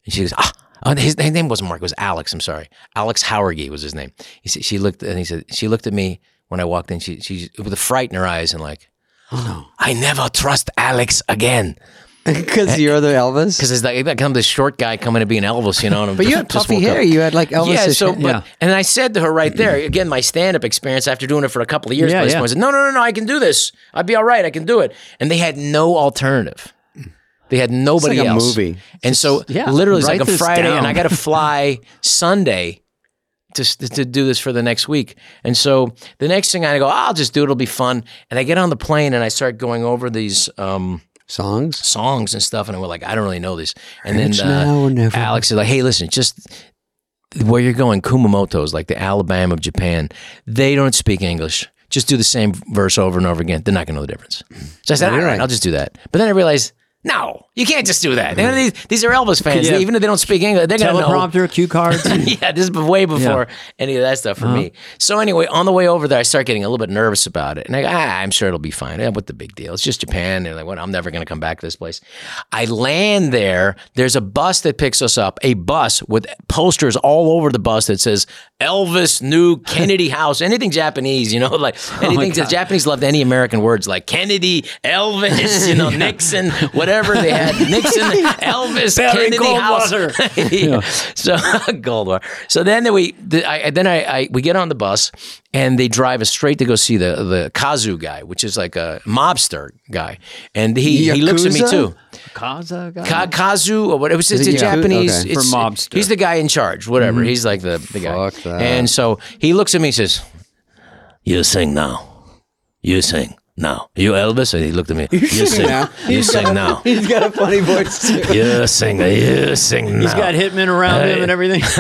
Speaker 3: and she goes, ah. Oh, his, his name wasn't Mark. It was Alex. I'm sorry. Alex Howergy was his name. He said, she looked and he said she looked at me when I walked in. She she with a fright in her eyes and like,
Speaker 2: Oh no.
Speaker 3: I never trust Alex again
Speaker 2: Because you're the Elvis.
Speaker 3: because it's like I become this short guy coming to be an Elvis, you know. And I'm
Speaker 2: But you had puffy
Speaker 3: woke up.
Speaker 2: hair. You had like Elvis.
Speaker 3: Yeah, so but,
Speaker 1: Yeah.
Speaker 3: and I said to her right there again, my stand-up experience after doing it for a couple of years.
Speaker 1: Yeah,
Speaker 3: by this
Speaker 1: yeah.
Speaker 3: point, I said, "No, no, no, no, I can do this. I'd be all right. I can do it." And they had no alternative. They had nobody
Speaker 2: like a
Speaker 3: else.
Speaker 2: movie.
Speaker 3: And so,
Speaker 1: yeah,
Speaker 3: literally, it's like a Friday,
Speaker 1: down.
Speaker 3: and I got to fly Sunday to to do this for the next week. And so the next thing I go, I'll just do it. It'll be fun. And I get on the plane and I start going over these. Um,
Speaker 2: Songs.
Speaker 3: songs and stuff, and I went like, I don't really know this. And then uh,
Speaker 2: now or never.
Speaker 3: Alex is like, Hey, listen, just where you're going, Kumamoto is like the Alabama of Japan. They don't speak English. Just do the same verse over and over again. They're not going to know the difference. So I said, all right,
Speaker 2: right.
Speaker 3: I'll just do that. But then I realized, no, you can't just do that. And mm. these, these are Elvis fans.
Speaker 1: Yeah.
Speaker 3: Even if they don't speak English, they're going to know.
Speaker 1: Teleprompter, cue cards.
Speaker 3: yeah, this is way before any of that stuff for me. Uh-huh. So anyway, on the way over there, I start getting a little bit nervous about it, and I go, ah, I'm sure it'll be fine. Yeah, what the big deal? It's just Japan. And like, what? I'm never going to come back to this place. I land there. There's a bus that picks us up. A bus with posters all over the bus that says Elvis New Kennedy House. Anything Japanese, you know, like oh anything. the Japanese loved any American words like Kennedy, Elvis, you know, Nixon, whatever they had. Nixon, Elvis,
Speaker 1: Barry
Speaker 3: Kennedy,
Speaker 1: Goldwater.
Speaker 3: yeah. So Goldwater. So then we, the, I, then I, I, we get on the bus and they drive us straight to go see the the Kazu guy, which is like a mobster guy, and he he looks at me too.
Speaker 1: Kaza guy?
Speaker 3: Ka- Kazu or what? It was it's a
Speaker 2: it
Speaker 3: Japanese
Speaker 2: Okay.
Speaker 3: it's-
Speaker 1: For mobster.
Speaker 3: He's the guy in charge. Whatever. Mm-hmm. He's like the the guy.
Speaker 2: Fuck that.
Speaker 3: And so he looks at me and says, "You sing now. You sing." Now. You Elvis? And he looked at me. You sing.
Speaker 2: now.
Speaker 3: You sing now.
Speaker 2: He's got a funny voice too.
Speaker 3: You sing. You sing now.
Speaker 1: He's got hitmen around him and everything.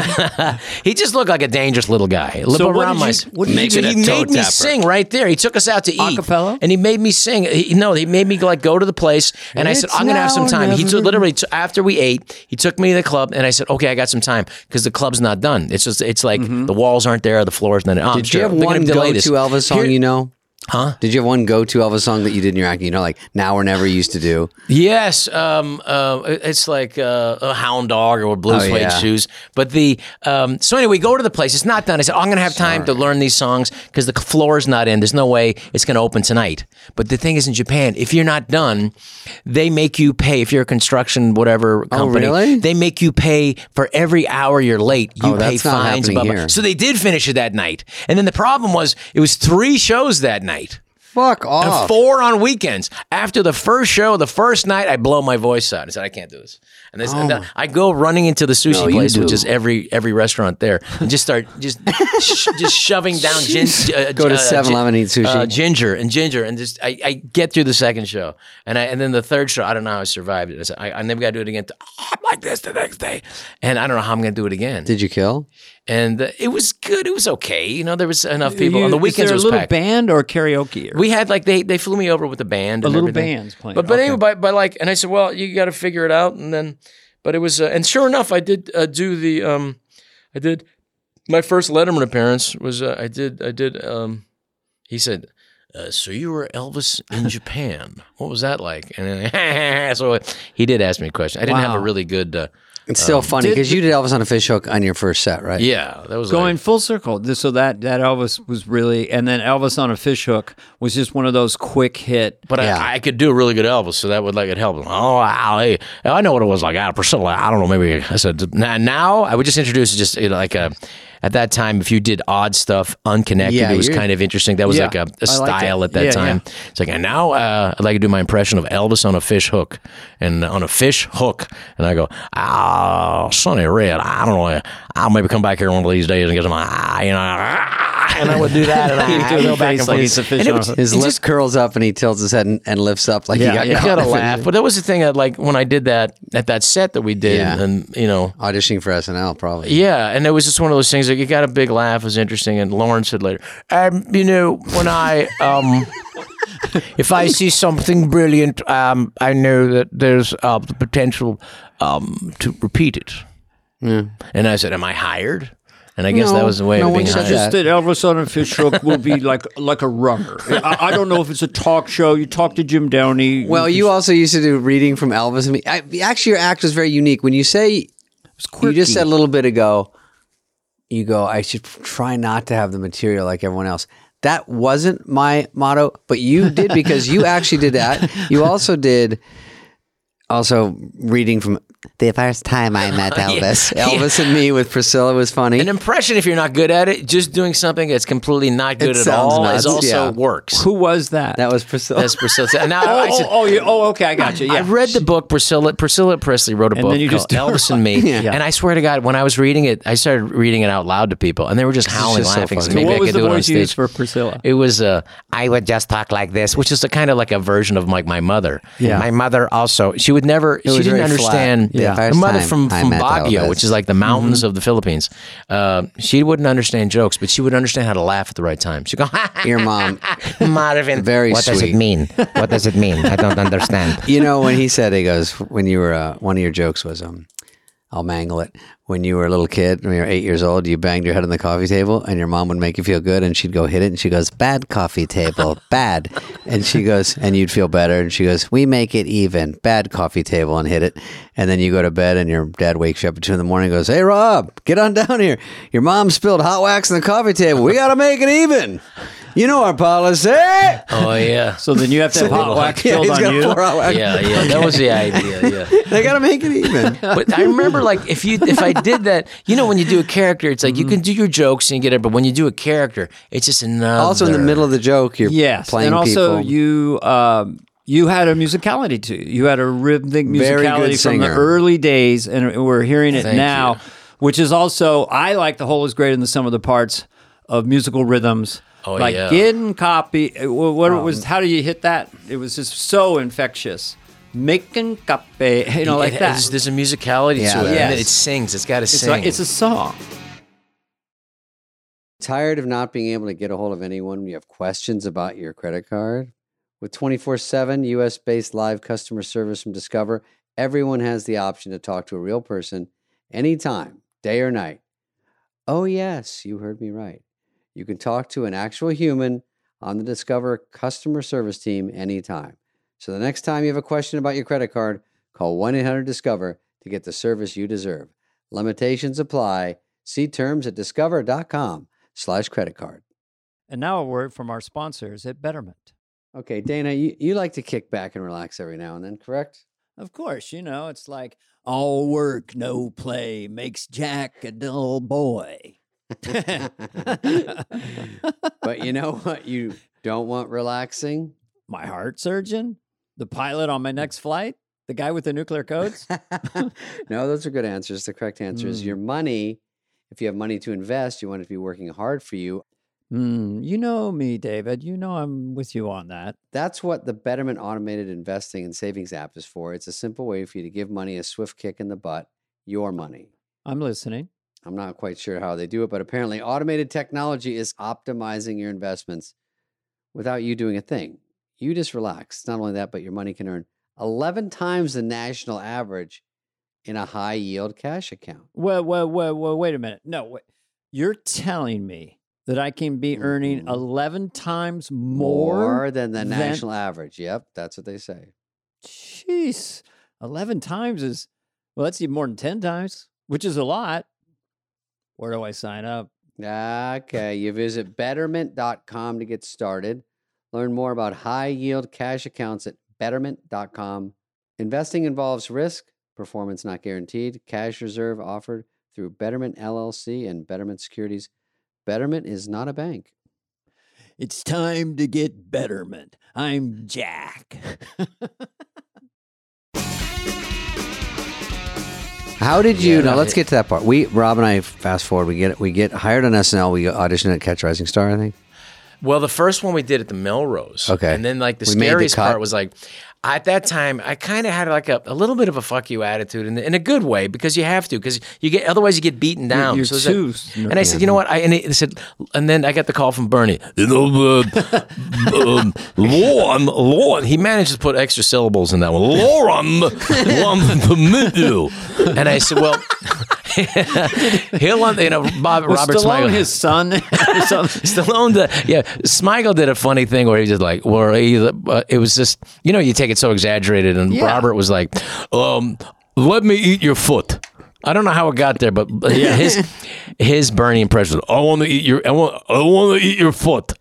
Speaker 3: He just looked like a dangerous little guy. Live
Speaker 1: So what
Speaker 3: around
Speaker 1: did
Speaker 3: my.
Speaker 1: you- what did you do? He
Speaker 3: he
Speaker 1: toe
Speaker 3: made me
Speaker 1: tapper.
Speaker 3: sing right there. He took us out to eat,
Speaker 1: Acapella?
Speaker 3: and he made me sing. He, no, he made me like go to the place, and I said, "I'm gonna have some
Speaker 2: now or
Speaker 3: time." He took literally t- after we ate, he took me to the club, and I said, "Okay, I got some time because the club's not done. It's just it's like mm-hmm. the walls aren't there, the floor's not. Oh,
Speaker 2: Did you have one go-to Elvis song
Speaker 3: Here-
Speaker 2: you know?
Speaker 3: Huh?
Speaker 2: Did you have one go-to Elvis song that you did in your acting? You know, like "Now or Never" used to do.
Speaker 3: Yes, um, uh, it's like uh, a hound dog or blue
Speaker 2: Oh,
Speaker 3: suede
Speaker 2: yeah.
Speaker 3: shoes. But the um, so anyway, we go to the place. It's not done. I said, oh, I'm going to have time to learn these songs because the floor's not in. There's no way it's going to open tonight. But the thing is, in Japan, if you're not done, they make you pay. If you're a construction whatever company,
Speaker 2: Oh, really?
Speaker 3: they make you pay for every hour you're late. You
Speaker 2: Oh,
Speaker 3: pay fines. blah, blah.
Speaker 2: here.
Speaker 3: So they did finish it that night. And then the problem was, it was three shows that night.
Speaker 2: Fuck
Speaker 3: and
Speaker 2: off.
Speaker 3: four on weekends. After the first show, the first night, I blow my voice out. I said, I can't do this. And, this, and I go running into the sushi
Speaker 2: Oh. No,
Speaker 3: place, which is every every restaurant there, and just start just sh- just shoving down gin, uh,
Speaker 2: Go to
Speaker 3: uh,
Speaker 2: 7-Eleven, eat sushi.
Speaker 3: uh, ginger and ginger, and just I, I get through the second show, and I and then the third show, I don't know how I survived it. I said, I, I never got to do it again. Oh, I'm like this the next day, and I don't know how I'm going to do it again.
Speaker 2: Did you kill?
Speaker 3: And uh, it was good. It was okay. You know, there was enough people on the weekends.
Speaker 1: Is there a little
Speaker 3: packed.
Speaker 1: band or karaoke? Or?
Speaker 3: We had like they they flew me over with a band.
Speaker 1: A little
Speaker 3: everything.
Speaker 1: band's playing.
Speaker 3: But but
Speaker 1: Okay.
Speaker 3: anyway, by, like, and I said, well, you got to figure it out, and then, but it was, uh, and sure enough, I did uh, do the, um, I did my first Letterman appearance was uh, I did I did um, he said. Uh, so you were Elvis in Japan. What was that like? And then, so he did ask me a question. I didn't have a really good.
Speaker 2: It's still funny because you did Elvis on a fish hook on your first set, right?
Speaker 3: yeah, that was
Speaker 1: Going
Speaker 3: Like,
Speaker 1: full circle. So that that Elvis was really, and then Elvis on a fish hook was just one of those quick hit.
Speaker 3: but
Speaker 2: Yeah.
Speaker 3: I, I could do a really good Elvis, so that would like it help. Oh, wow, hey, I know what it was like. Ah, Priscilla, I don't know. Maybe I said now, now I would just introduce just you know, like a. At that time, if you did odd stuff, unconnected,
Speaker 2: Yeah,
Speaker 3: it was kind of interesting. That was
Speaker 1: Yeah,
Speaker 3: like a,
Speaker 1: that.
Speaker 3: style at that
Speaker 1: Yeah,
Speaker 3: time. It's like, and now uh, I'd like to do my impression of Elvis on a fish hook, and on a fish hook, and I go, "Ah, Sonny Red, I don't know, I'll maybe come back here one of these days and get some, ah, you know, ah," and I would do that, and I
Speaker 1: do the
Speaker 3: go back
Speaker 1: face
Speaker 3: and
Speaker 1: like
Speaker 3: forth.
Speaker 1: it's a fish
Speaker 3: And it
Speaker 1: on a
Speaker 3: was-
Speaker 1: hook.
Speaker 2: His
Speaker 3: it
Speaker 2: lip
Speaker 3: just-
Speaker 2: curls up and he tilts his head and, and lifts up like
Speaker 1: Yeah,
Speaker 2: he got
Speaker 1: yeah.
Speaker 2: caught
Speaker 3: you gotta laugh. But that was the thing that like when I did that at that set that we did,
Speaker 2: Yeah.
Speaker 3: and you know,
Speaker 2: Auditioning for SNL, probably.
Speaker 3: yeah, and it was just one of those things like you got a big laugh, it was interesting. And Lorne said later, um, you know, when I um. If I see something brilliant, um, I know that there's uh, the potential um, to repeat it. And I said, "Am I hired?" And I guess that was the way
Speaker 2: no
Speaker 3: of
Speaker 2: one
Speaker 3: being
Speaker 2: said
Speaker 3: hired.
Speaker 2: that.
Speaker 1: Just that Elvis on a fish hook will be like like a runner. I, I don't know if it's a talk show. You talk to Jim Downey.
Speaker 2: Well, you also used to do reading from Elvis. I mean, I, actually, your act was very unique. When you say, you just said a little bit ago, you go, I should try not to have the material like everyone else. That wasn't my motto, but you did because you actually did that. You also did also reading from the first time I met Elvis.
Speaker 3: Yeah.
Speaker 2: Elvis and me with Priscilla was funny.
Speaker 3: An impression, if you're not good at it, just doing something that's completely not good
Speaker 2: It
Speaker 3: at
Speaker 2: sounds
Speaker 3: all
Speaker 2: nuts,
Speaker 3: is also
Speaker 2: yeah.
Speaker 3: works.
Speaker 1: who was that?
Speaker 2: that was Priscilla.
Speaker 3: That's Priscilla. And now
Speaker 1: oh,
Speaker 3: I said,
Speaker 1: oh, oh, oh, okay, I got you. Yeah.
Speaker 3: I read the book Priscilla. Priscilla Presley wrote a
Speaker 1: And
Speaker 3: book
Speaker 1: then you
Speaker 3: called
Speaker 1: just-
Speaker 3: Elvis and Me.
Speaker 2: Yeah.
Speaker 3: And I swear to God, when I was reading it, I started reading it out loud to people, and they were just howling,
Speaker 2: just
Speaker 3: laughing. So,
Speaker 2: funny.
Speaker 1: So
Speaker 3: maybe
Speaker 1: what
Speaker 3: I
Speaker 1: was
Speaker 3: could
Speaker 1: the
Speaker 3: do it on
Speaker 1: voice used
Speaker 3: stage.
Speaker 1: for Priscilla?
Speaker 3: It was uh, I would just talk like this, which is a kind of like a version of like my mother.
Speaker 1: Yeah.
Speaker 3: My mother also she would never she didn't
Speaker 2: understand. flat.
Speaker 3: Understand.
Speaker 2: Yeah.
Speaker 3: Her
Speaker 2: First
Speaker 3: mother
Speaker 2: time
Speaker 3: from
Speaker 2: I
Speaker 3: from Baguio,
Speaker 2: Elvis.
Speaker 3: which is like the mountains of the Philippines. Uh, she wouldn't understand jokes, but she would understand how to laugh at the right time. She'd go,
Speaker 2: Your mom.
Speaker 3: Marvin.
Speaker 2: Very
Speaker 3: what does it mean? What does it mean? I don't understand.
Speaker 2: You know, when he said, he goes, when you were, uh, one of your jokes was, um, I'll mangle it. When you were a little kid, when you were eight years old, you banged your head on the coffee table and your mom would make you feel good and she'd go hit it and she goes, bad coffee table, bad. And she goes, and you'd feel better. And she goes, we make it even, bad coffee table and hit it. And then you go to bed and your dad wakes you up at two in the morning and goes, hey, Rob, get on down here. Your mom spilled hot wax on the coffee table. We got to make it even. You know our policy.
Speaker 3: Oh yeah.
Speaker 1: So then you have to have hot wax
Speaker 2: Yeah,
Speaker 1: filled
Speaker 2: he's
Speaker 1: on
Speaker 2: got
Speaker 1: you.
Speaker 2: four hot wax.
Speaker 3: Yeah, yeah, that was the idea. Yeah,
Speaker 2: They got to make it even.
Speaker 3: but I remember like if you if I did that, you know, when you do a character, it's like you can do your jokes and you get it, but when you do a character, it's just another.
Speaker 2: Also, in the middle of the joke, you're
Speaker 1: Yes,
Speaker 2: playing
Speaker 1: and also
Speaker 2: people.
Speaker 1: you um, you had a musicality to you. You had a rhythmic musicality from the early days, and we're hearing it
Speaker 3: Thank
Speaker 1: now,
Speaker 3: you.
Speaker 1: which is also I like the whole is greater than the sum of the parts of musical rhythms.
Speaker 3: Oh,
Speaker 1: like
Speaker 3: yeah.
Speaker 1: getting copy. uh, What, what was? How do you hit that? It was just so infectious. Making copy, you know, like
Speaker 3: It
Speaker 1: that.
Speaker 3: there's a musicality
Speaker 2: Yeah,
Speaker 3: to it.
Speaker 2: there
Speaker 3: and
Speaker 1: is.
Speaker 3: it sings. It's got to
Speaker 1: It's
Speaker 3: sing.
Speaker 1: like it's a song.
Speaker 2: Tired of not being able to get a hold of anyone you have questions about your credit card? With 24 7 US based live customer service from Discover, everyone has the option to talk to a real person anytime, day or night. Oh, yes, you heard me right. You can talk to an actual human on the Discover customer service team anytime. So the next time you have a question about your credit card, call 1 800 Discover to get the service you deserve. Limitations apply. See terms at discover.com slash credit card.
Speaker 1: And now a word from our sponsors at Betterment.
Speaker 2: Okay, Dana, you, you like to kick back and relax every now and then, correct?
Speaker 1: Of course, you know, it's like all work, no play makes Jack a dull boy.
Speaker 2: But you know what? You Don't want relaxing?
Speaker 1: My heart surgeon? The pilot on my next flight? The guy with the nuclear codes?
Speaker 2: no, those are good answers. The correct answer is
Speaker 1: Mm.
Speaker 2: your money. If you have money to invest, you want it to be working hard for you.
Speaker 1: Hmm, you know me, David. You know I'm with you on that.
Speaker 2: That's what the Betterment Automated Investing and Savings app is for. It's a simple way for you to give money a swift kick in the butt, your money.
Speaker 1: I'm listening.
Speaker 2: I'm not quite sure how they do it, but apparently automated technology is optimizing your investments without you doing a thing. You just relax. Not only that, but your money can earn 11 times the national average in a high yield cash account.
Speaker 1: Well, well, well, well, wait a minute. No, wait. You're telling me that I can be earning
Speaker 2: Mhm.
Speaker 1: 11 times more?
Speaker 2: than the
Speaker 1: than-
Speaker 2: national average. Yep, that's what they say.
Speaker 1: Jeez. 11 times is, well, that's even more than 10 times, which is a lot. Where do I sign up?
Speaker 2: Okay, you visit betterment.com to get started. Learn more about high yield cash accounts at betterment.com. Investing involves risk, performance not guaranteed. Cash reserve offered through Betterment LLC and Betterment Securities. Betterment is not a bank.
Speaker 1: It's time to get betterment. I'm Jack.
Speaker 2: How did you?
Speaker 3: Yeah,
Speaker 2: now let's get to that part. We Rob and I fast forward. We get we get hired on SNL. We audition at Catch Rising Star. I think.
Speaker 3: Well, the first one we did at the Melrose.
Speaker 2: Okay.
Speaker 3: And then like the
Speaker 2: We made the
Speaker 3: scariest part was like at that time I kind of had like a, a little bit of a fuck you attitude in, in a good way because you have to because you get otherwise you get beaten down.
Speaker 1: you're
Speaker 3: So
Speaker 1: too s-
Speaker 3: and I said, you know what? I and they said, and then I got the call from Bernie. You know, uh, um, Lauren, Lauren. He managed to put extra syllables in that one. Lauren wants to meet you. And I said, well, he'll want you know Bob
Speaker 1: Was
Speaker 3: Robert
Speaker 1: Stallone
Speaker 3: Smigel.
Speaker 1: his son? or something?
Speaker 3: Stallone, did, yeah, Smigel did a funny thing where he just like, where he, uh, it was just, you know, you take it so exaggerated, and
Speaker 1: Yeah.
Speaker 3: Robert was like, um, "Let me eat your foot." I don't know how it got there, but but his his Bernie impression. was, I want to eat your, I want, I want to eat your foot.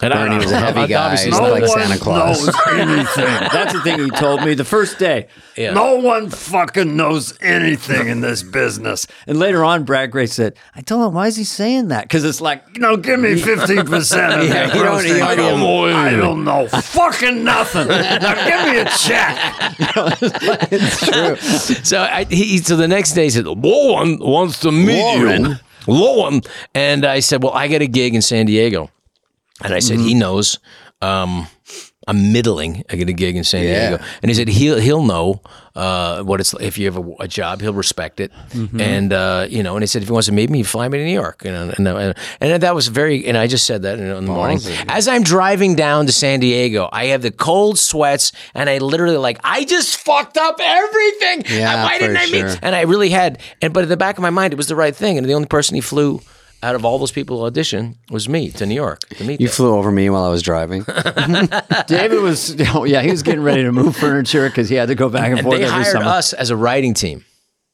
Speaker 3: And
Speaker 2: Bernie was a heavy guy. He's
Speaker 3: not
Speaker 2: like Santa Claus.
Speaker 1: knows anything. That's the thing he told me the first day.
Speaker 3: Yeah.
Speaker 1: No one fucking knows anything in this business. And later on, Brad Grey said, I told him, why is he saying that? Because it's like, you know, give me 15% of
Speaker 2: Yeah,
Speaker 1: that
Speaker 2: don't- you
Speaker 1: income.
Speaker 2: don't
Speaker 5: know
Speaker 1: I don't know fucking nothing. Now give me a check. It's true.
Speaker 3: So I, he, so the next day he said, Lauren wants to meet
Speaker 2: Lauren?
Speaker 3: you. Lauren. And I said, well, I got a gig in San Diego. And I said, he knows. Um, I'm middling. I get a gig in San
Speaker 2: Yeah.
Speaker 3: Diego, and he said he'll he'll know uh, what it's like. if you have a, a job, he'll respect it, and uh, you know. And he said if he wants to meet me, you fly me to New York, you know. And, and, and that was very. And I just said that in, in the morning as I'm driving down to San Diego. I have the cold sweats, and I literally like I just fucked up everything.
Speaker 2: Yeah,
Speaker 3: Why didn't I meet?
Speaker 2: sure.
Speaker 3: And I really had. And but at the back of my mind, it was the right thing. And the only person he flew out of all those people who auditioned was me to New York to meet.
Speaker 2: You
Speaker 3: them.
Speaker 2: flew over me while I was driving.
Speaker 1: David was, oh, yeah, he was getting ready to move furniture because he had to go back and,
Speaker 3: and
Speaker 1: forth
Speaker 3: they
Speaker 1: every
Speaker 3: hired
Speaker 1: summer.
Speaker 3: us as a writing team.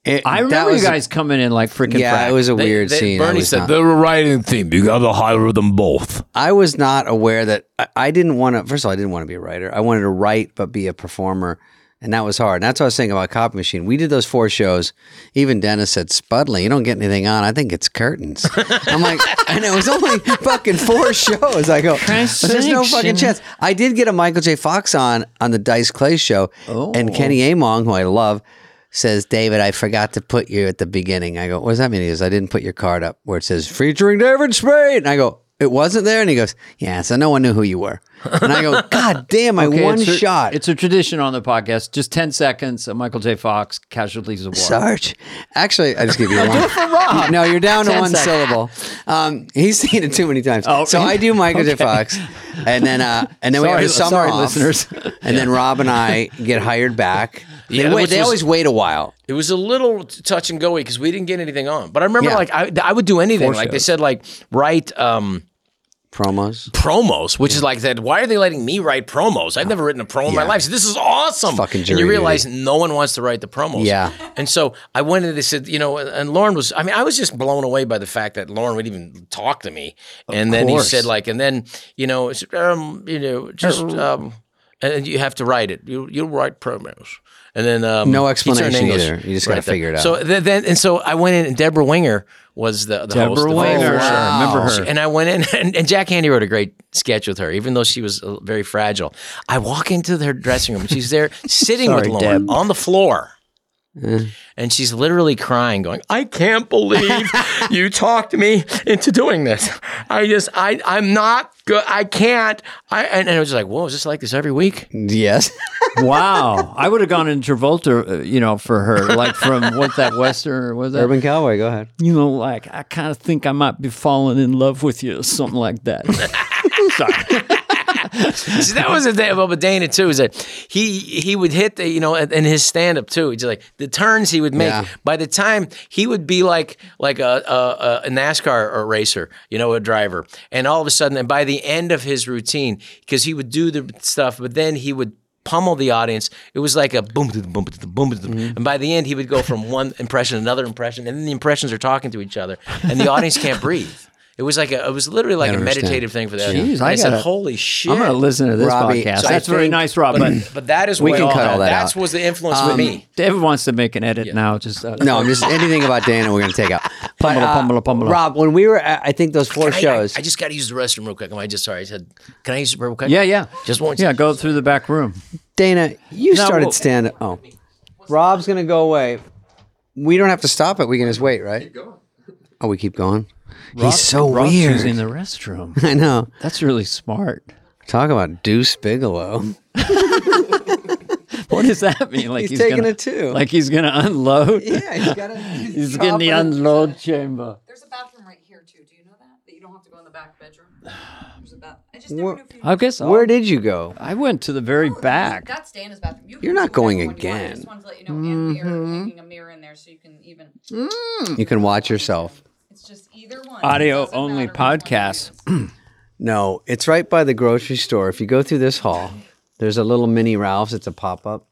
Speaker 2: It-
Speaker 1: I remember you
Speaker 2: was a-
Speaker 1: guys coming in like freaking
Speaker 2: yeah,
Speaker 1: frack.
Speaker 2: it was a
Speaker 3: They-
Speaker 2: weird
Speaker 3: they-
Speaker 2: scene. I
Speaker 3: Bernie said
Speaker 2: not-
Speaker 5: They're a writing team. You got to hire them both.
Speaker 2: I was not aware that I, I didn't want to. First of all, I didn't want to be a writer. I wanted to write, but be a performer, and that was hard. And that's what I was saying about Copy Machine. We did those four shows. Even Dennis said, "Spudley, you don't get anything on. I think it's curtains." I'm like, and it was only fucking four shows. I go, there's no fucking chance. I did get a Michael J. Fox on on the Dice Clay show, and oh. Kenny Among, who I love. Says David, I forgot to put you at the beginning. I go, what does that mean? He goes, I didn't put your card up where it says featuring David Spade. And I go, it wasn't there. And he goes, yeah. So no one knew who you were. And I go, God damn, I
Speaker 1: Okay,
Speaker 2: one
Speaker 1: it's a-
Speaker 2: shot.
Speaker 1: It's a tradition on the podcast. Just 10 seconds of Michael J. Fox, Casualties of War.
Speaker 2: Sarge. Actually, I just give you one. do it for Rob. No, you're down to one
Speaker 1: seconds.
Speaker 2: syllable. Um, he's seen it too many times.
Speaker 1: Oh,
Speaker 2: so I do Michael J. Fox, and then uh, and then we have
Speaker 1: Sorry-
Speaker 2: the summer
Speaker 1: sorry,
Speaker 2: off,
Speaker 1: listeners.
Speaker 2: and then Rob and I get hired back. They,
Speaker 3: Yeah,
Speaker 2: wait, they
Speaker 3: was-
Speaker 2: always wait a while.
Speaker 3: It was a little touch and go because we didn't get anything on. But I remember
Speaker 2: Yeah.
Speaker 3: like I, I would do anything.
Speaker 1: Four
Speaker 3: like they said like write um,
Speaker 2: Promos.
Speaker 3: promos, which is like that. Why are they letting me write promos? I've never written a promo in my life. So this is awesome.
Speaker 2: fucking
Speaker 3: and
Speaker 2: jury
Speaker 3: you
Speaker 2: duty.
Speaker 3: realize no one wants to write the promos.
Speaker 2: Yeah.
Speaker 3: And so I went and they said, you know, and Lorne was. I mean, I was just blown away by the fact that Lorne would even talk to me. and then
Speaker 1: course.
Speaker 3: he said like, and then you know, um, you know, just um, and you have to write it. You you'll write promos. And then um,
Speaker 2: No explanation
Speaker 3: and
Speaker 2: either. You just gotta figure it out.
Speaker 3: So then, then and so I went in and Debra Winger was the, the
Speaker 1: Deborah
Speaker 3: host. of
Speaker 2: Wow.
Speaker 1: Remember her.
Speaker 3: And I went in, and, and Jack Handey wrote a great sketch with her, even though she was uh, very fragile. I walk into her dressing room, and she's there sitting with
Speaker 1: Sorry,
Speaker 3: Lorne
Speaker 1: Deb.
Speaker 3: on the floor. And she's literally crying, going, I can't believe you talked me into doing this. I just, I, I'm not good. I can't. I, and, and I was just like, whoa, is this like this every week?
Speaker 2: Yes.
Speaker 1: wow. I would have gone in Travolta, uh, you know, for her, like from what that Western, or was that?
Speaker 2: Urban Cowboy, go ahead.
Speaker 1: You know, like, I kind of think I might be falling in love with you, or something like that. Sorry.
Speaker 3: See, that was the thing about Dana too. Is that he he would hit the you know in his stand up too. He's like the turns he would make.
Speaker 2: Yeah.
Speaker 3: By the time he would be like like a, a a NASCAR racer, you know, a driver, and all of a sudden, and by the end of his routine, because he would do the stuff, but then he would pummel the audience. It was like a boom, boom, boom, boom, boom,
Speaker 1: Mm-hmm.
Speaker 3: and by the end, he would go from one impression to another impression, and then the impressions are talking to each other, and the audience can't breathe. It was like a, it was literally like a
Speaker 2: understand.
Speaker 3: meditative thing for that.
Speaker 1: Jeez,
Speaker 3: And
Speaker 1: I
Speaker 3: I, said,
Speaker 1: gotta-
Speaker 3: "Holy shit!"
Speaker 1: I'm going to listen to this
Speaker 2: Robbie,
Speaker 1: podcast.
Speaker 2: so I
Speaker 1: That's very nice, Rob. But
Speaker 3: But that is
Speaker 2: We
Speaker 3: what
Speaker 2: can cut all that
Speaker 3: That's
Speaker 2: out.
Speaker 3: was the influence for me.
Speaker 1: David wants to make an edit now. Just uh,
Speaker 2: No, I'm just anything about Dana we're going to take out. But,
Speaker 1: Pumela,
Speaker 2: uh,
Speaker 1: pumela, pumela.
Speaker 2: Rob, when we were at, I think those four
Speaker 3: Can I-
Speaker 2: shows.
Speaker 3: I, I just got to use the restroom real quick. Am I just sorry? I said, can I use the real quick?
Speaker 1: Yeah, yeah.
Speaker 3: Just once.
Speaker 1: Yeah, go through the back room.
Speaker 2: Dana, you
Speaker 1: No,
Speaker 2: started
Speaker 1: well-
Speaker 2: stand up. Oh, Rob's going to go away. We don't have to stop it. We can just wait, right? Oh, we keep going. He's so
Speaker 1: Rob's
Speaker 2: weird.
Speaker 1: using the restroom.
Speaker 2: I know.
Speaker 1: That's really smart.
Speaker 2: Talk about Deuce Bigalow.
Speaker 1: What does that mean? Like
Speaker 2: He's taking
Speaker 1: gonna,
Speaker 2: it too.
Speaker 1: Like he's gonna unload.
Speaker 2: Yeah, he's got a.
Speaker 1: He's getting the unload chamber.
Speaker 6: There's a bathroom right here too. Do you know that? That you don't have to go in the back bedroom. There's a bath. I just never
Speaker 2: Where-
Speaker 6: knew if you.
Speaker 1: I guess.
Speaker 2: Where
Speaker 1: I'll-
Speaker 2: did you go?
Speaker 1: I went to the very back.
Speaker 6: That's Dana's bathroom. You
Speaker 2: You're not going
Speaker 6: one you want. I
Speaker 2: again.
Speaker 6: just wanted to let you know, and we are hanging a mirror in there so you can even. Mm.
Speaker 2: You can watch yourself.
Speaker 6: It's just either one.
Speaker 1: Audio only
Speaker 6: matter which one you
Speaker 1: podcast.
Speaker 2: No, it's right by the grocery store. If you go through this hall, there's a little mini Ralph's. It's a pop up.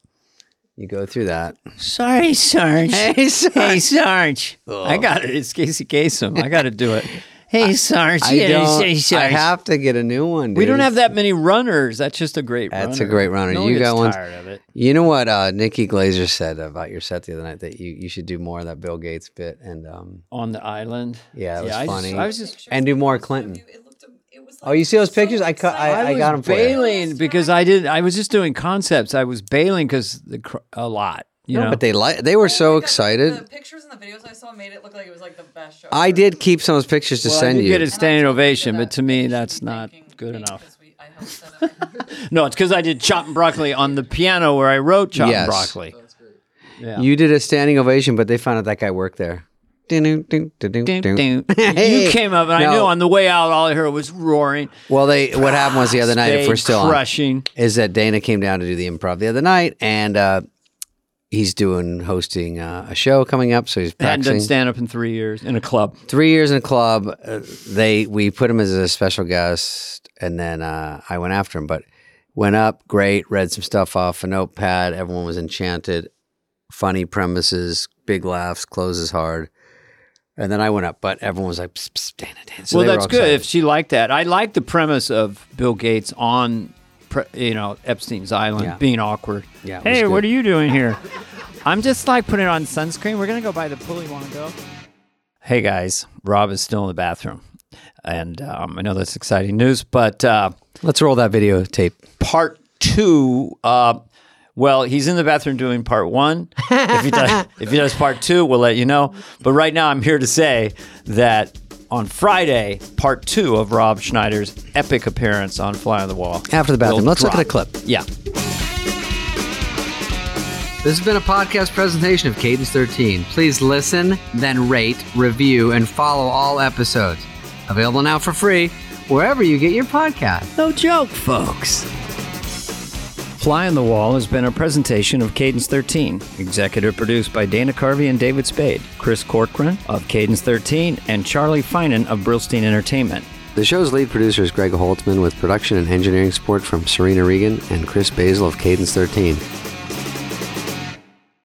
Speaker 2: You go through that.
Speaker 1: Sorry, Sarge.
Speaker 2: Hey, Sarge.
Speaker 1: Hey, Sarge. I oh. got it. It's Casey Kasem. I got to do it. Hey, Sarge.
Speaker 2: I
Speaker 1: yeah,
Speaker 2: don't.
Speaker 1: say
Speaker 2: I have to get a new one.
Speaker 1: we don't have that many runners. That's just a great runner.
Speaker 2: That's a great runner.
Speaker 1: No
Speaker 2: You
Speaker 1: one
Speaker 2: got
Speaker 1: gets
Speaker 2: one.
Speaker 1: tired of it.
Speaker 2: You know what uh, Nikki Glazer said about your set the other night that you, you should do more of that Bill Gates bit and um,
Speaker 1: On the island.
Speaker 2: yeah, it was
Speaker 1: I just-
Speaker 2: funny.
Speaker 1: I was just
Speaker 2: and do more
Speaker 6: of
Speaker 2: Clinton.
Speaker 6: you, it was
Speaker 2: Oh, you see those
Speaker 6: so
Speaker 2: pictures? I cut- I-
Speaker 6: exciting.
Speaker 2: I got 'em for you.
Speaker 1: bailing because I did. I was just doing concepts. I was bailing because a lot. You
Speaker 2: no,
Speaker 1: know,
Speaker 2: but they like they were so
Speaker 6: Oh my God,
Speaker 2: excited.
Speaker 6: The I saw made it look like it was like the best show.
Speaker 2: I
Speaker 6: ever.
Speaker 2: did keep some of those pictures to
Speaker 1: Well,
Speaker 2: send
Speaker 1: you.
Speaker 2: you.
Speaker 1: get a standing ovation, but to me, that's not good enough.
Speaker 6: we- I helped set up.
Speaker 1: No, it's because I did chop and broccoli on the piano where I wrote chop
Speaker 2: Yes.
Speaker 1: and broccoli. Yeah.
Speaker 2: You did a standing ovation, but they found out that guy worked there.
Speaker 1: Dun, dun.
Speaker 2: Hey.
Speaker 1: You came up, and I knew on the way out, all I heard was roaring.
Speaker 2: Well, they what happened was the other night, if we're still on,
Speaker 1: crushing.
Speaker 2: is that Dana came down to do the improv the other night, and uh, he's doing hosting uh, a show coming up, so he's
Speaker 1: Hadn't done stand up in three years in a club.
Speaker 2: Three years in a club. Uh, they we put him as a special guest, and then uh, I went after him. But went up, great, read some stuff off a notepad. Everyone was enchanted. Funny premises, big laughs, closes hard. And then I went up, but everyone was like, psst, psst, Dana, Dana. So
Speaker 1: well, that's good if she liked that. I like the premise of Bill Gates on, you know, Epstein's island
Speaker 2: Yeah.
Speaker 1: being awkward.
Speaker 2: Yeah,
Speaker 1: Hey, what are you doing here? I'm just like putting on sunscreen. We're gonna go by the pool. You want to go? Hey guys, Rob is still in the bathroom, and um, I know that's exciting news, but uh,
Speaker 2: Let's roll that videotape.
Speaker 1: part two. Uh, well, he's in the bathroom doing part one. If he does, if he does part two, we'll let you know. But right now, I'm here to say that on Friday, part two of Rob Schneider's epic appearance on Fly on the Wall.
Speaker 2: After the bathroom. Let's look at a clip.
Speaker 1: Yeah.
Speaker 2: This has been a podcast presentation of Cadence 13. Please listen, then rate, review, and follow all episodes. Available now for free wherever you get your podcast.
Speaker 1: No joke, folks. Fly on the Wall has been a presentation of Cadence 13, executive produced by Dana Carvey and David Spade, Chris Corcoran of Cadence 13, and Charlie Finan of Brillstein Entertainment.
Speaker 2: The show's lead producer is Greg Holtzman with production and engineering support from Serena Regan and Chris Basil of Cadence 13.